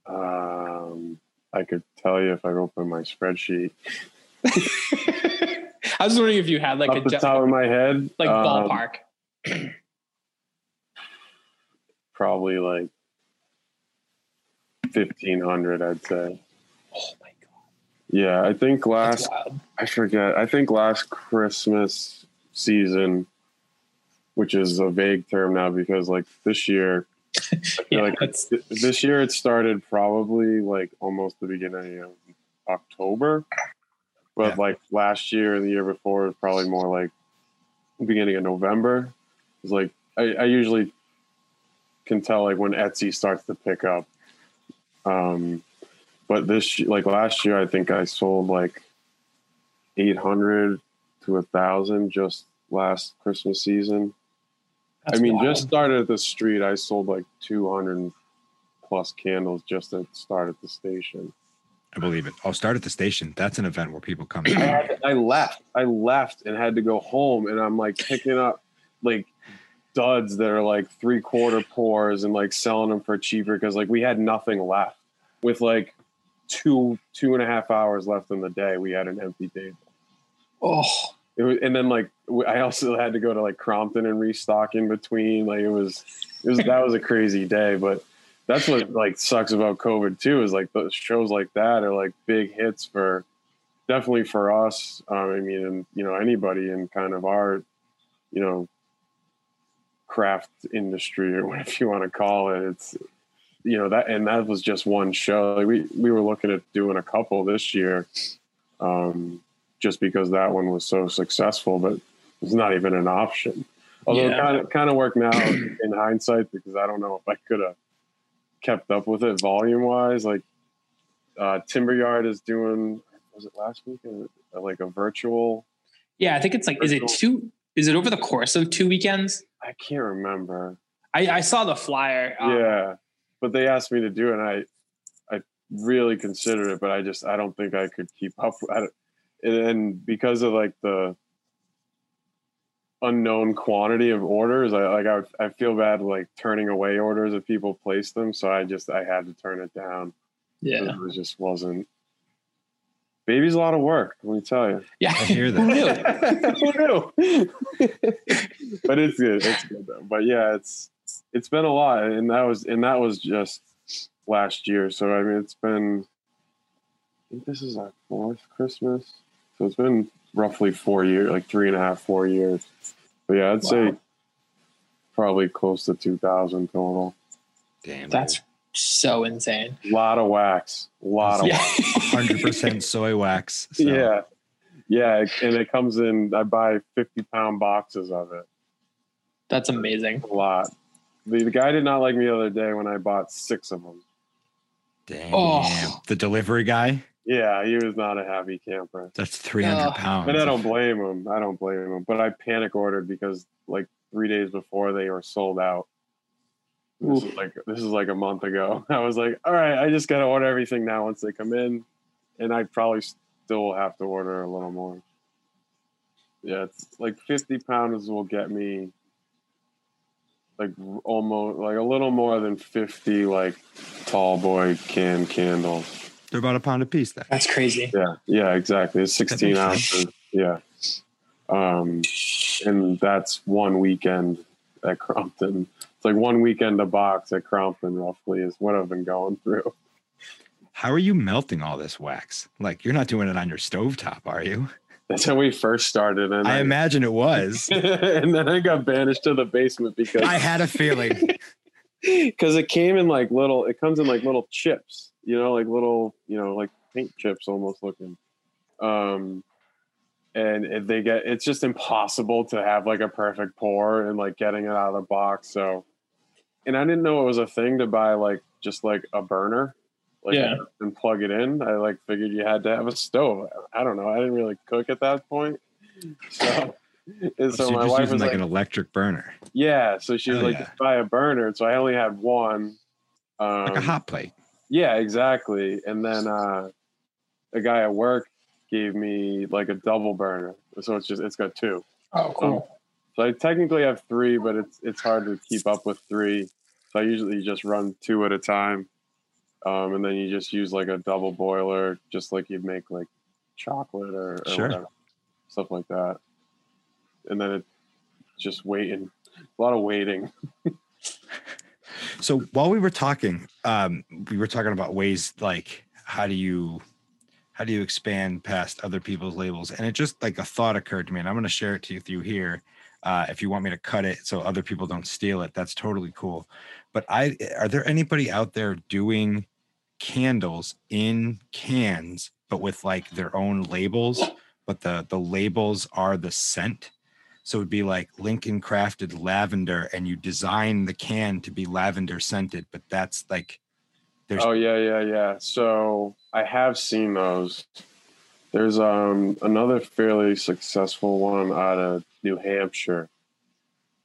um, I could tell you if I open my spreadsheet. I was wondering if you had like Off a the top of my head, like um, ballpark. probably like fifteen hundred. I'd say. Oh my god, Yeah, I think last. I forget. I think last Christmas season, which is a vague term now because like this year, Yeah, like this year it started probably like almost the beginning of October, but Yeah. like last year and the year before was probably more like beginning of November. It's like I, I usually can tell like when Etsy starts to pick up. Um, but this like last year, I think I sold like eight hundred to a thousand just last Christmas season. That's I mean, wild. just started at the street, I sold like two hundred plus candles just at start at the station. I believe it. I'll start at the station. That's an event where people come. I, I left. I left and had to go home, and I'm like picking up like duds that are like three quarter pours and like selling them for cheaper because like we had nothing left. With like two two and a half hours left in the day, we had an empty table. oh, It was, and then like w- I also had to go to like Crompton and restock in between. Like it was, it was that was a crazy day. But that's what like sucks about COVID too is like the shows like that are like big hits for definitely for us. Um, I mean, and you know anybody in kind of our, you know, craft industry or whatever you want to call it. It's you know that and that was just one show. Like we we were looking at doing a couple this year. Um, just because that one was so successful, but it's not even an option. Although kind of kind of worked now in hindsight because I don't know if I could have kept up with it volume wise. Like uh, Timber Yard is doing was it last week Uh, like a virtual? yeah. I think it's like, is it two? Is it over the course of two weekends? I can't remember. I, I saw the flyer. um, yeah, but they asked me to do it, and I I really considered it, but I just I don't think I could keep up. I and because of like the unknown quantity of orders, I like I, I feel bad like turning away orders if people place them, so I just I had to turn it down. yeah, It was- just wasn't. Baby's a lot of work. Let me tell you. yeah. I hear Who knew? Who knew? but it's good. It's good though. But yeah, it's it's been a lot, and that was and that was just last year. So I mean, it's been. I think this is our fourth Christmas, so it's been roughly four years, like three and a half, four years. But yeah, I'd say probably close to two thousand total. Damn. That's so insane. A lot of wax. A lot of Yeah. wax. hundred percent soy wax. So Yeah. Yeah, and it comes in. I buy fifty pound boxes of it. That's amazing. A lot. The, the guy did not like me the other day when I bought six of them. Damn. Oh. The delivery guy. Yeah, he was not a happy camper. That's three hundred Oh. pounds. But I don't blame him. I don't blame him. But I panic ordered because like three days before they were sold out. This is like this is like a month ago. I was like, all right, I just gotta order everything now once they come in, and I probably still have to order a little more. Yeah, it's like fifty pounds will get me like almost like a little more than fifty like tall boy can candles. They're about a pound a piece. Then. That's crazy. Yeah, yeah, exactly. It's 16 ounces. Yeah. Um, and that's one weekend at Crompton. It's like one weekend a box at Crompton, roughly, is what I've been going through. How are you melting all this wax? Like you're not doing it on your stovetop, are you? That's how we first started. And I imagine it was. and then I got banished to the basement because I had a feeling. because it came in like little, it comes in like little chips, you know, like little, you know, like paint chips almost looking. Um, and they get it's just impossible to have like a perfect pour and like getting it out of the box. So, and I didn't know it was a thing to buy like just like a burner, like Yeah. and plug it in. I like figured you had to have a stove. I don't know. I didn't really cook at that point, so. And So, so my wife was like, like, an electric burner, yeah. So she was Hell like, yeah. buy a burner. So I only had one. Um, like a hot plate. Yeah, exactly. And then uh, a guy at work gave me like a double burner. So it's just it's got two. Oh, cool. So I technically have three, but it's it's hard to keep up with three. So I usually just run two at a time. Um, and then you just use like a double boiler, just like you'd make like chocolate or, or Sure. whatever, stuff like that. And then it just waiting, a lot of waiting. So while we were talking, um, we were talking about ways like how do you how do you expand past other people's labels? And it just like a thought occurred to me, and I'm going to share it to you through here. Uh, if you want me to cut it so other people don't steal it, that's totally cool. But I are there anybody out there doing candles in cans, but with like their own labels, but the the labels are the scent? So it'd be like Lincoln crafted lavender, and you design the can to be lavender scented, but that's like there's Oh yeah, yeah, yeah. So I have seen those. There's um another fairly successful one out of New Hampshire,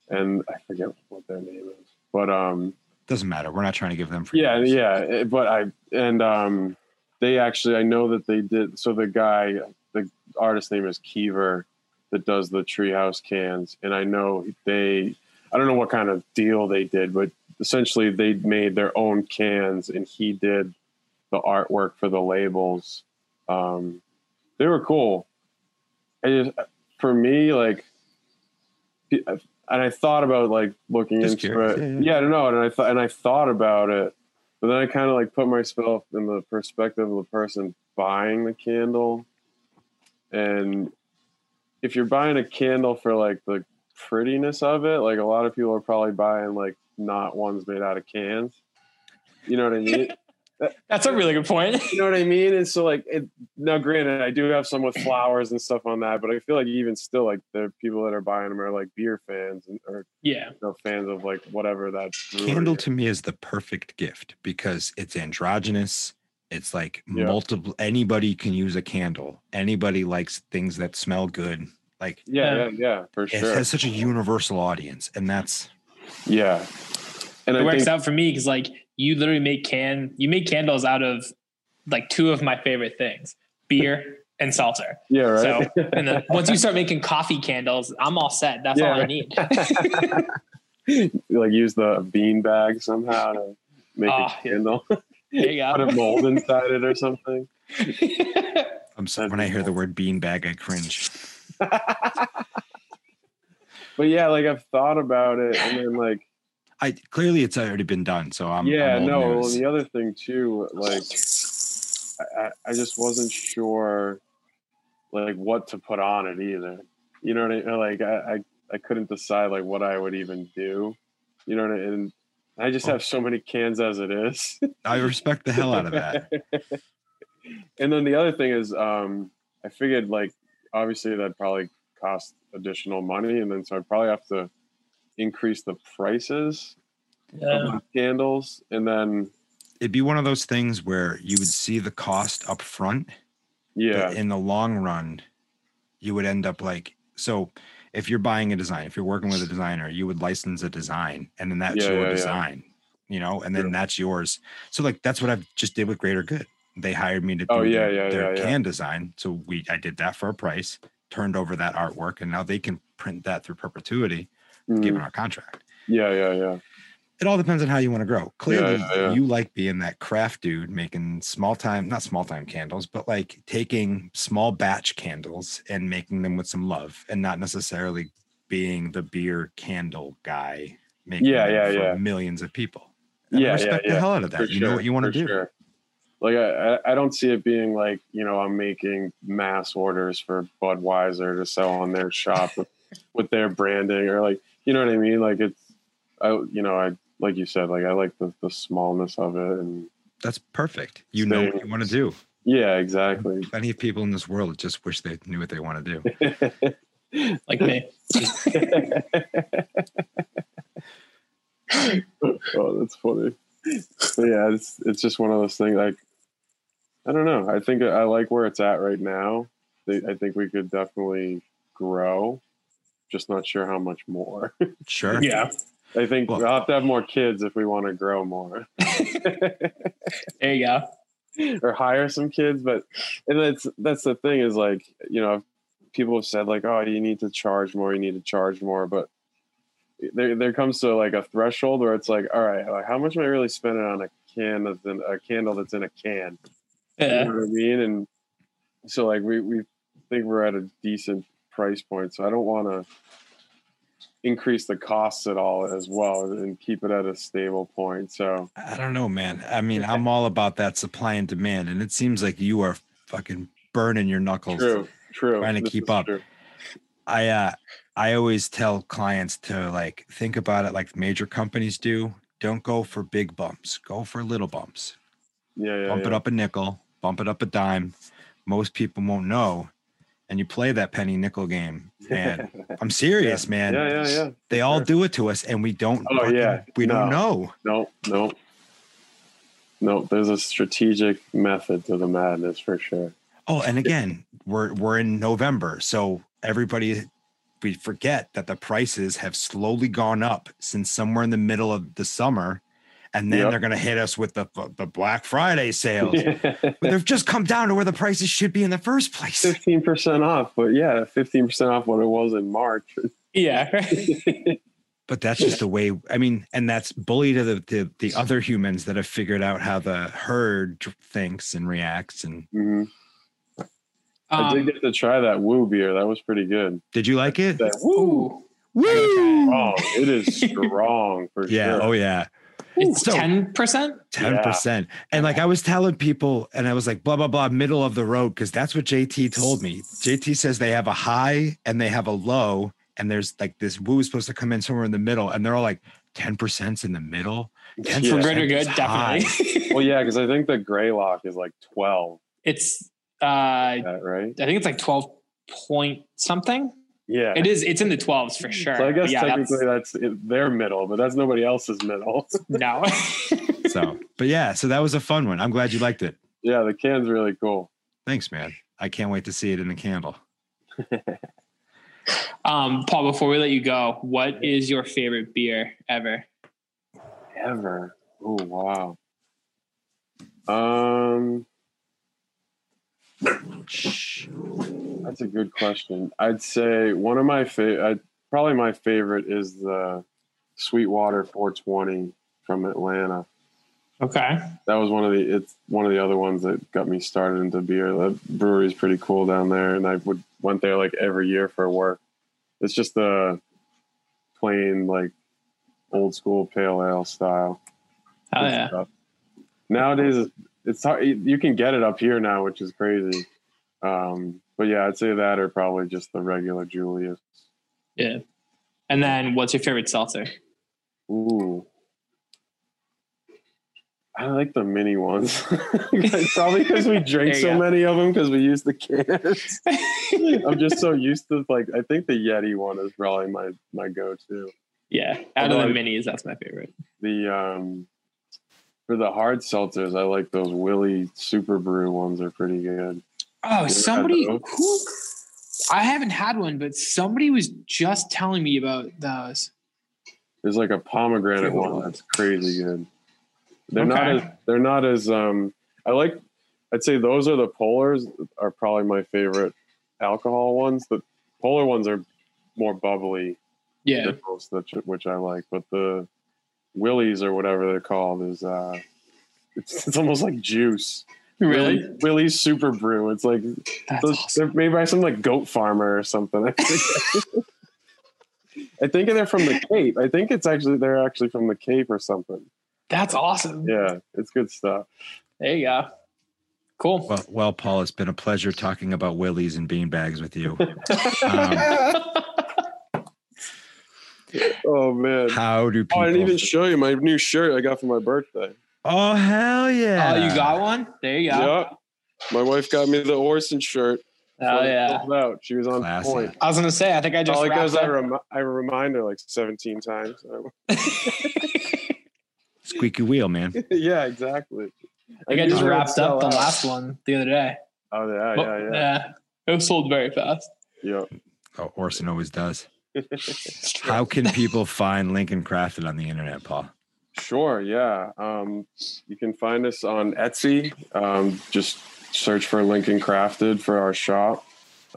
and I forget what their name is, but um doesn't matter. We're not trying to give them free. yeah, yeah. But I and um they actually I know that they did. So the guy, the artist name is Keever, that does the Treehouse cans, and I know they. I don't know what kind of deal they did, but essentially they made their own cans, and he did the artwork for the labels. Um, they were cool. I just, for me, like, and I thought about like looking Just into curious. it. Yeah, Yeah, yeah. I don't know, and I thought and I thought about it, but then I kind of like put myself in the perspective of the person buying the candle, and if you're buying a candle for like the prettiness of it, like a lot of people are probably buying like not ones made out of cans. You know what I mean? That's a really good point. you know what I mean? And so like it now granted I do have some with flowers and stuff on that, but I feel like even still like the people that are buying them are like beer fans and or yeah. you know, fans of like whatever that Candle is. to me is the perfect gift because it's androgynous. It's like Yeah. multiple. Anybody can use a candle. Anybody likes things that smell good. Like yeah, yeah, yeah, for sure. it has such a universal audience, and that's yeah. And It I works think out for me because like you literally make can you make candles out of like two of my favorite things, beer and seltzer. yeah, right. So and then once you start making coffee candles, I'm all set. That's Yeah, all I right. need. like use the bean bag somehow to make Ah, a yeah. candle. There you Put a mold inside it or something. I'm sorry when I hear the cool. word beanbag, I cringe. But yeah, like I've thought about it and then like I clearly it's already been done, so I'm yeah, I'm no. Well, news. the other thing too, like I, I just wasn't sure like what to put on it either. You know what I mean? Like I, I, I couldn't decide like what I would even do. You know what I mean? And I just have so many cans as it is. I respect the hell out of that. and then the other thing is, um, I figured like obviously that'd probably cost additional money, and then so I'd probably have to increase the prices of Yeah. my candles, and then It'd be one of those things where you would see the cost up front, yeah, but in the long run, you would end up like so. If you're buying a design, if you're working with a designer, you would license a design, and then that's Yeah, your yeah, yeah. design, you know, and then that's yours. So like that's what I've just did with Greater Good. They hired me to do Oh, yeah, their, yeah, their yeah, yeah. can design, so we I did that for a price, turned over that artwork, and now they can print that through perpetuity, Mm, given our contract. yeah, yeah, yeah. It all depends on how you want to grow. Clearly, yeah, yeah. you like being that craft dude making small time, not small time candles, but like taking small batch candles and making them with some love and not necessarily being the beer candle guy making Yeah, yeah, for yeah. millions of people. And Yeah, I yeah, respect the yeah, hell out of that. For You know what you want to do. sure. Like I, I- I don't see it being like you know I'm making mass orders for Budweiser to sell on their shop with, with their branding or like you know what I mean. Like it's I you know I like you said like I like the, the smallness of it and That's perfect. You know what you want to do. Yeah, exactly. Plenty of people in this world just wish they knew what they want to do. like me. oh, that's funny. But yeah, it's it's just one of those things. Like, I don't know. I think I like where it's at right now. I think we could definitely grow. Just not sure how much more. Sure. Yeah. I think Well- we'll have to have more kids if we want to grow more, There you go. or hire some kids. But and that's that's the thing is like you know people have said like oh you need to charge more, you need to charge more, but there there comes to like a threshold where it's like all right, like, how much am I really spending on a can that's in a candle that's in a can? yeah. You know what I mean? And so like we we think we're at a decent price point, so I don't want to increase the costs at all as well and keep it at a stable point. So I don't know, man. I mean, I'm all about that supply and demand, and it seems like you are fucking burning your knuckles. true, true. Trying to This keep up. true. I uh I always tell clients to like think about it like major companies do. Don't go for big bumps. Go for little bumps. Yeah, yeah. bump yeah. it up a nickel, bump it up a dime. Most people won't know. And you play that penny nickel game. And I'm serious, man. Yeah, yeah, yeah. They all sure. do it to us and we don't Oh, fucking- yeah. we don't know. No, no, no. There's a strategic method to the madness for sure. Oh, and again, we're we're in November, so everybody we forget that the prices have slowly gone up since somewhere in the middle of the summer, and then Yep. they're going to hit us with the the Black Friday sales. But they've just come down to where the prices should be in the first place. Fifteen percent off, but yeah, fifteen percent off what it was in March. Yeah. But that's just the way. I mean, and that's bully to the, the the other humans that have figured out how the herd thinks and reacts. And Mhm. I did Um, get to try that woo beer. That was pretty good. did you like it? That woo. ooh, Woo! Oh, it is strong for sure. Yeah. sure. Oh yeah. It's ten percent. Ten percent. And like I was telling people, and I was like, blah blah blah, middle of the road, because that's what JT told me. JT says they have a high and they have a low, and there's like this woo is supposed to come in somewhere in the middle, and they're all like ten percent's in the middle. 10 Yeah. For percent good or good, is high. definitely. Well, yeah, because I think the gray lock is like twelve. it's uh right. I think it's like twelve point something. Yeah. It is. It's in the twelves for sure. So I guess yeah, technically that's, it, their middle, but that's nobody else's middle. no. So, but yeah, so that was a fun one. I'm glad you liked it. yeah, the can's really cool. Thanks, man. I can't wait to see it in the candle. um, Paul, before we let you go, what is your favorite beer ever? Ever. Oh wow. Um, Shh. That's a good question. I'd say one of my favorite, uh, probably my favorite is the Sweetwater 420 from Atlanta. Okay. That was one of the it's one of the other ones that got me started into beer. The brewery's pretty cool down there, and I would went there like every year for work. It's just the plain like old school pale ale style. Oh yeah. stuff. Nowadays, it's hard. You can get it up here now, which is crazy. Um, but yeah, I'd say that or probably just the regular Julius. Yeah. And then what's your favorite seltzer? Ooh. I like the mini ones. probably because we drink so go. many of them because we use the cans. I'm just so used to like. I think the Yeti one is probably my my go-to. yeah. Out of the minis, that's my favorite. The um for the hard seltzers, I like those Willie Super Brew ones. Are pretty good. Oh, somebody who I haven't had one, but somebody was just telling me about those. There's like a pomegranate Cool. one that's crazy good. They're not as they're not as um I like I'd say those are the polars are probably my favorite alcohol ones. The polar ones are more bubbly Yeah. than most which, which I like, but the willies or whatever they're called is uh it's, it's almost like juice. Really? Willy- Willie's super brew. It's like those, awesome. they're made by some like goat farmer or something. I think. I think they're from the Cape. I think it's actually they're actually from the Cape or something. That's awesome. Yeah, it's good stuff. There you go. Cool. Well, well, Paul, it's been a pleasure talking about willies and beanbags with you. Um, Oh man! how do Oh. I didn't even show you my new shirt I got for my birthday. oh hell yeah! Oh, you got one? There you go. Yeah, My wife got me the Orson shirt. Oh yeah. Sold Out. She was on Classy. point. I was gonna say. I think I just All it goes, wrapped I, up. rem- I remind her like 17 times. Squeaky wheel, man. yeah, exactly. I think I just knew it would wrapped up the out. last one the other day. Oh yeah, Well, yeah, yeah. It was sold very fast. yeah. Oh, Orson always does. How can people find Lincoln Crafted on the internet, Paul? Sure, yeah. Um, you can find us on Etsy. Um, just search for Lincoln Crafted for our shop.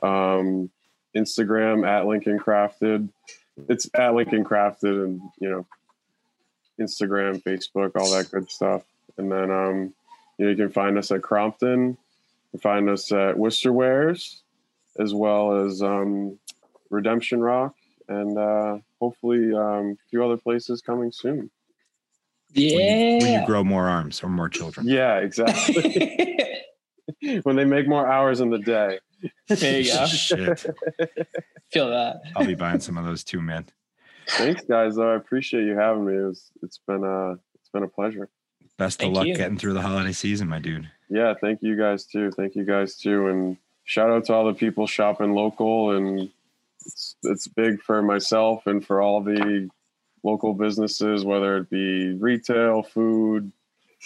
Um, Instagram at Lincoln Crafted. It's at Lincoln Crafted, and you know, Instagram, Facebook, all that good stuff. And then um, you know, you can find us at Crompton. You can find us at Worcester Wares, as well as um, Redemption Rock, and uh, hopefully um, a few other places coming soon. When you, when you grow more arms or more children. Yeah, exactly. when they make more hours in the day. there you go. Shit. Feel that. I'll be buying some of those too, man. Thanks, guys. Though I appreciate you having me. It was, it's been a it's been a pleasure. Best Thank of luck you. getting through the holiday season, my dude. Yeah, thank you guys too. Thank you guys too, and shout out to all the people shopping local. And it's it's big for myself and for all the local businesses, whether it be retail, food,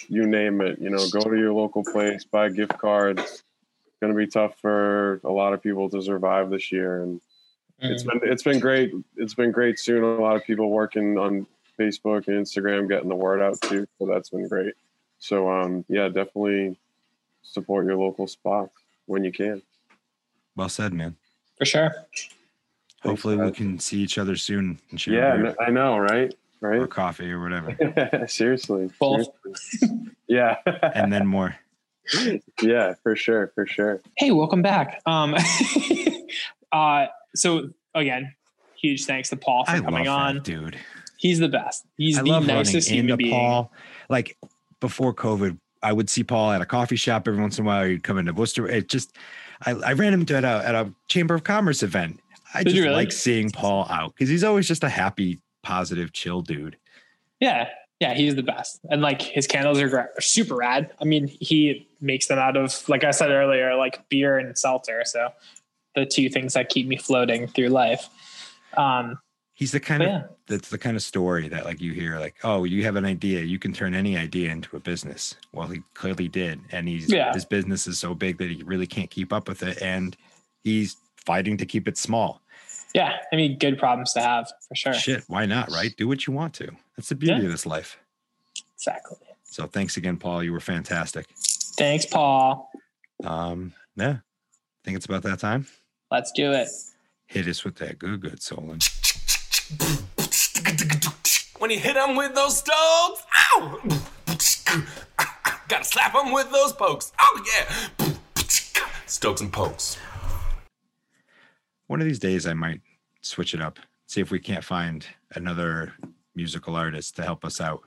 you name it. You know, go to your local place, buy gift cards. It's going to be tough for a lot of people to survive this year, and it's been it's been great. It's been great seeing a lot of people working on Facebook and Instagram, getting the word out too. So that's been great. So um, yeah, definitely support your local spots when you can. Well said, man. For sure. Hopefully we can see each other soon and share Yeah, beer I know, right? Right. or Right? coffee or whatever. seriously. Both. seriously. Yeah. And then more. yeah, for sure, for sure. Hey, welcome back. Um, uh, so again, huge thanks to Paul for I love coming that on. dude. He's the best. He's I the love nicest running human into being. Paul. Like before COVID, I would see Paul at a coffee shop every once in a while. He'd come into Worcester. It just, I, I ran into at a at a Chamber of Commerce event. I Did just really? like seeing Paul out because he's always just a happy, positive, chill dude. Yeah, yeah, he's the best. And like his candles are, gra- are super rad. I mean, he makes them out of, like I said earlier, like beer and seltzer. So the two things that keep me floating through life. Um, He's the kind of yeah, that's the kind of story that like you hear like oh you have an idea you can turn any idea into a business well he clearly did and he's Yeah. his business is so big that he really can't keep up with it and he's fighting to keep it small yeah. I mean, good problems to have for sure. shit why not right do what you want to that's the beauty Yeah. of this life Exactly. so thanks again paul you were fantastic Thanks, Paul. um yeah i think it's about that time Let's do it. hit us with that good good Solon. When you hit him with those stones, ow! Gotta slap him with those pokes. Oh yeah! Stokes and pokes. One of these days i might switch it up see if we can't find another musical artist to help us out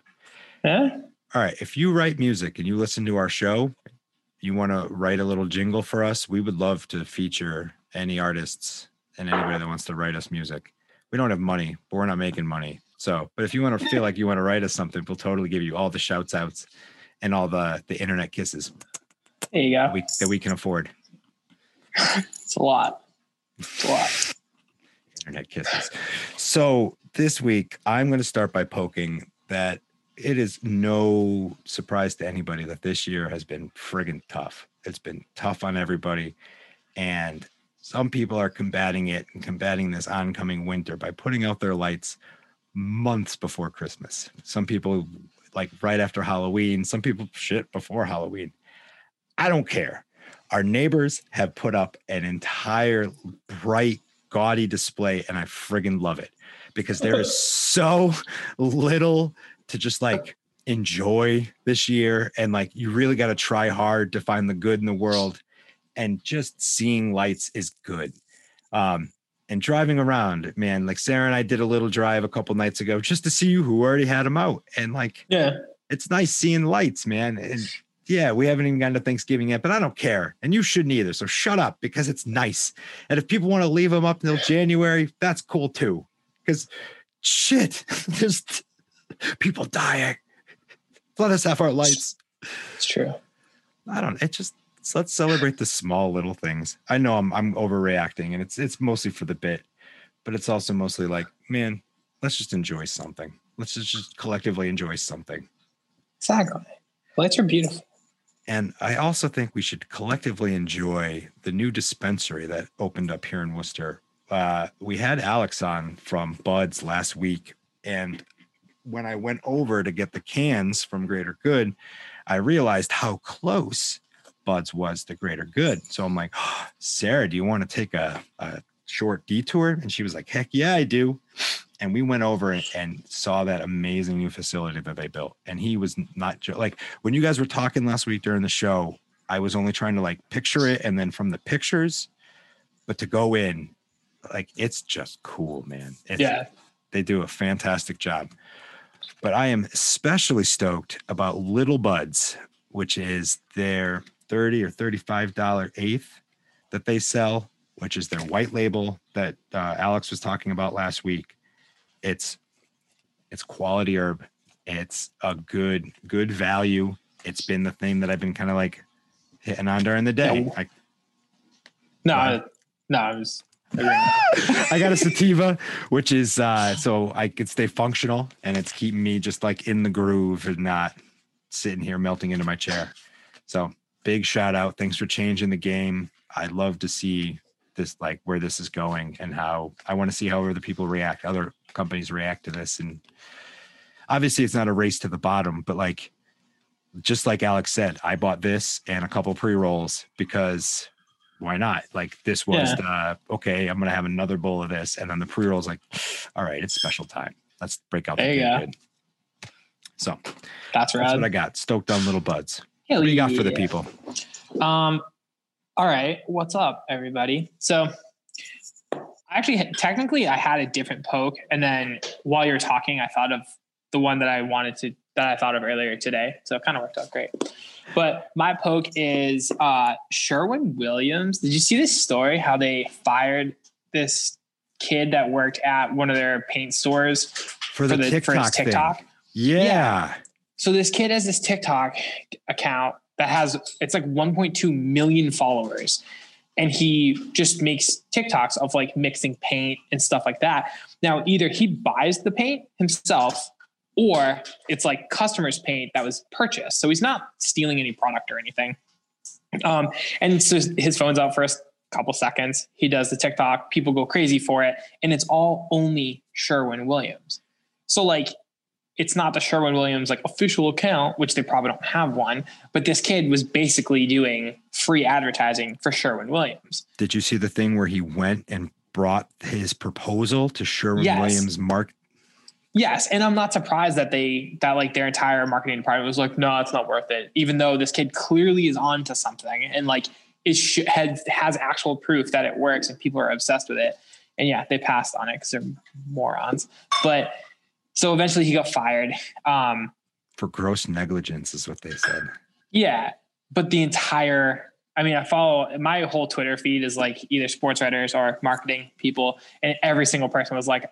Yeah. All right. If you write music and you listen to our show, you want to write a little jingle for us, we would love to feature any artists and anybody that wants to write us music. We don't have money, but we're not making money. So, but if you want to feel like you want to write us something, we'll totally give you all the shouts outs and all the the internet kisses There you go. we, that we can afford. It's a lot. Internet kisses. So this week, I'm going to start by poking that it is no surprise to anybody that this year has been friggin' tough. It's been tough on everybody. And some people are combating it and combating this oncoming winter by putting out their lights months before Christmas. Some people like right after Halloween, some people shit before Halloween. I don't care. Our neighbors have put up an entire bright, gaudy display, and I friggin' love it because there is so little to just like enjoy this year. And like, you really got to try hard to find the good in the world. And just seeing lights is good. Um, and driving around, man, like Sarah and I did a little drive a couple nights ago just to see you who already had them out. And like, Yeah. it's nice seeing lights, man. And yeah, we haven't even gotten to Thanksgiving yet, but I don't care. And you shouldn't either. So shut up because it's nice. And if people want to leave them up until January, that's cool too. Because shit, there's people dying. Let us have our lights. It's true. I don't, it just let's celebrate the small little things. I know I'm I'm overreacting and it's it's mostly for the bit, but it's also mostly like, man, let's just enjoy something. Let's just, just collectively enjoy something. Exactly. Lights are beautiful. And I also think we should collectively enjoy the new dispensary that opened up here in Worcester. Uh, we had Alex on from Buds last week, and when I went over to get the cans from Greater Good, I realized how close Buds was to Greater Good. So I'm like, oh, Sarah, do you want to take a, a short detour? And she was like, heck yeah, I do. And we went over and, saw that amazing new facility that they built. And he was not like when you guys were talking last week during the show, I was only trying to like picture it. And then from the pictures, but to go in, like it's just cool, man. It's, Yeah. they do a fantastic job. But I am especially stoked about Little Buds, which is their 30 or $35 eighth that they sell, which is their white label that uh, Alex was talking about last week. It's it's quality herb. It's a good good value. It's been the thing that I've been kind of like hitting on during the day. Yeah. I, No, I, no, I was. I got a sativa, which is uh so I could stay functional and it's keeping me just like in the groove and not sitting here melting into my chair. So big shout out. Thanks for changing the game. I'd love to see this like where this is going and how I want to see how other people react, other companies react to this. And obviously it's not a race to the bottom, but like just like Alex said, I bought this and a couple pre-rolls because why not? Like this was the okay, I'm gonna have another bowl of this, and then the pre-rolls like, all right, it's special time. Let's break out the There you go. good. So That's that's what I got. Stoked on little buds. Hell What do you got for the people? Um, all right, what's up, everybody? So, actually, technically, I had a different poke, and then while you're talking, I thought of the one that I wanted to that I thought of earlier today. So it kind of worked out great. But my poke is uh, Sherwin Williams. Did you see this story? How they fired this kid that worked at one of their paint stores For the, for the TikTok, for his TikTok. thing. Yeah. So this kid has this TikTok account that has it's like 1.2 million followers. And he just makes TikToks of like mixing paint and stuff like that. Now, either he buys the paint himself or it's like customers' paint that was purchased. So he's not stealing any product or anything. Um, and so his phone's out for a couple seconds. He does the TikTok, people go crazy for it, and it's all only Sherwin Williams. So like it's not the Sherwin Williams like official account, which they probably don't have one, but this kid was basically doing free advertising for Sherwin Williams. Did you see the thing where he went and brought his proposal to Sherwin Yes. Williams Mark? Yes, and I'm not surprised that they that like their entire marketing department was like, no, it's not worth it, even though this kid clearly is onto something and like it sh- has has actual proof that it works and people are obsessed with it. And yeah, they passed on it because they're morons. But so eventually he got fired. Um, For gross negligence, is what they said. Yeah, but the entire I mean, I follow my whole Twitter feed is like either sports writers or marketing people, and every single person was like,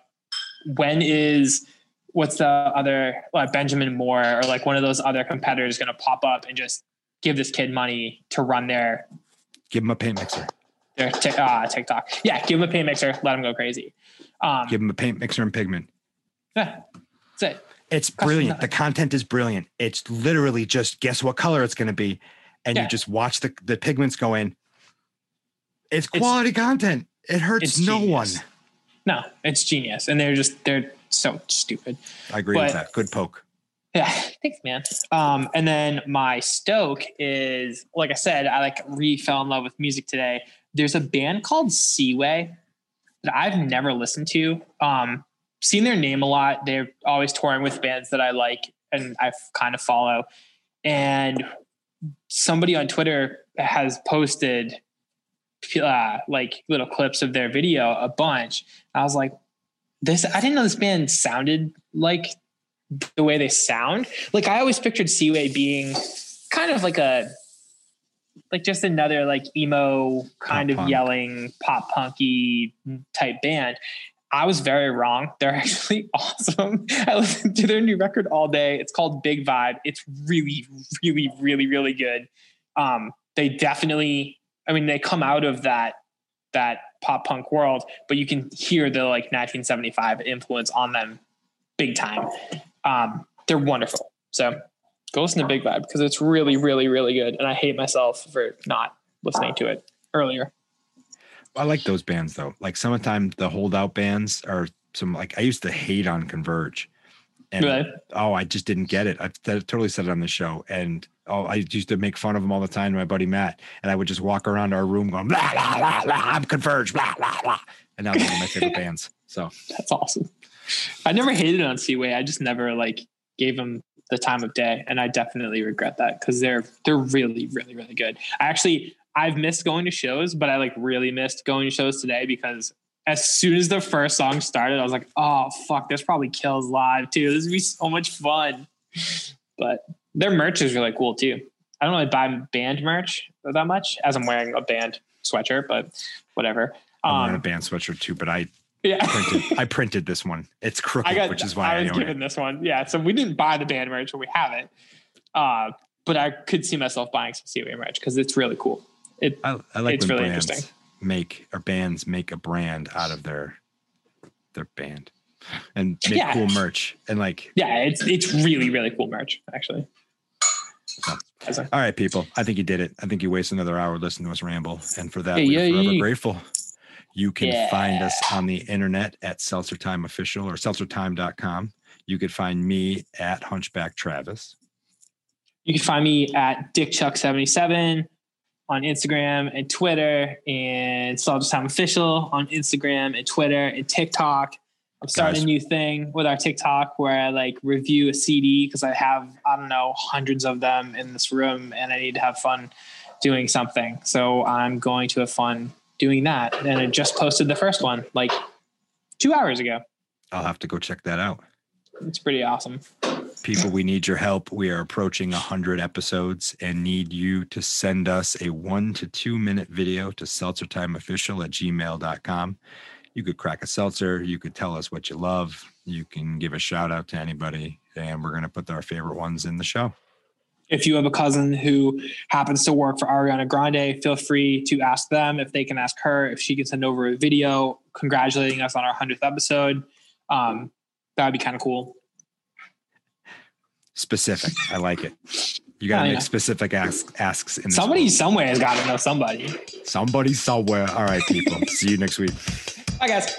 "When is what's the other like Benjamin Moore or like one of those other competitors going to pop up and just give this kid money to run their Give him a paint mixer. their tic- uh, TikTok? Yeah, give him a paint mixer, let him go crazy. Um, Give him a paint mixer and pigment. Yeah, that's it. It's brilliant. The content is brilliant. It's literally just guess what color it's going to be, and Yeah. you just watch the the pigments go in. It's It's- quality content. It hurts It's no genius. one. No, it's genius, and they're just they're so stupid. I agree But- with that. Good poke. Yeah, thanks, man. Um, and then my stoke is, like I said, I like re fell in love with music today. There's a band called Seaway that I've never listened to. Um, seen their name a lot. They're always touring with bands that I like and I kind of follow. And somebody on Twitter has posted uh, like little clips of their video a bunch. I was like, this. I didn't know this band sounded like the way they sound. Like I always pictured Seaway being kind of like a like just another like emo kind Pop of punk. yelling pop punky type band. I was very wrong. They're actually awesome. I listened to their new record all day. It's called Big Vibe. It's really, really, really, really good. Um, they definitely. I mean, they come out of that that pop punk world, but you can hear the like 1975 influence on them big time. Um, they're wonderful. So go listen to Big Vibe because it's really, really, really good. And I hate myself for not listening to it earlier. I like those bands though. Like sometimes the holdout bands are some like I used to hate on Converge. And Really? oh, I just didn't get it. I totally said it on the show. And oh, I used to make fun of them all the time my buddy Matt. And I would just walk around our room going, blah, blah, blah, blah, I'm Converge, blah, blah, blah. And now they're one of my favorite bands. So That's awesome. I never hated on Seaway. I just never like gave them the time of day, and I definitely regret that because they're they're really really really good. I actually I've missed going to shows, but I like really missed going to shows today because as soon as the first song started, I was like, oh fuck, this probably kills live too. This would be so much fun. But their merch is really cool too. I don't really buy band merch that much as I'm wearing a band sweatshirt, but whatever. I'm wearing a Um, band sweatshirt too, but I yeah. printed I printed this one. It's crooked, got, which is why I, I was given it. this one. Yeah, so we didn't buy the band merch, but we have it. Uh, but I could see myself buying some Seaway merch because it's really cool. It I, I like It's when really brands interesting. make or bands make a brand out of their their band and make Yeah. cool merch and like yeah, it's it's really really cool merch actually. A- All right, people. I think you did it. I think you wasted another hour listening to us ramble. And for that, Hey, we're yeah, forever yeah. grateful. You can find us on the internet at Seltzer Time Official or seltzertime.com. You could find me at Hunchback Travis. You can find me at DickChuck77 on Instagram and Twitter, and Seltzer Time Official on Instagram and Twitter and TikTok. I'm starting Guys. a new thing with our TikTok where I like review a CD because I have I don't know hundreds of them in this room, and I need to have fun doing something. So I'm going to have fun doing that, and I just posted the first one like two hours ago. I'll have to go check that out. It's pretty awesome. People, we need your help. We are approaching 100 episodes and need you to send us a one to two minute video to seltzertimeofficial at gmail.com. You could crack a seltzer. You could tell us what you love. You can give a shout out to anybody, and we're going to put our favorite ones in the show. if you have a cousin who happens to work for Ariana Grande, feel free to ask them if they can ask her if she can send over a video congratulating us on our 100th episode. Um, that would be kind of cool. Specific. I like it. You got to Oh, make specific asks, asks in Somebody world. somewhere has got to know somebody. Somebody somewhere. All right, people. See you next week. Bye, guys.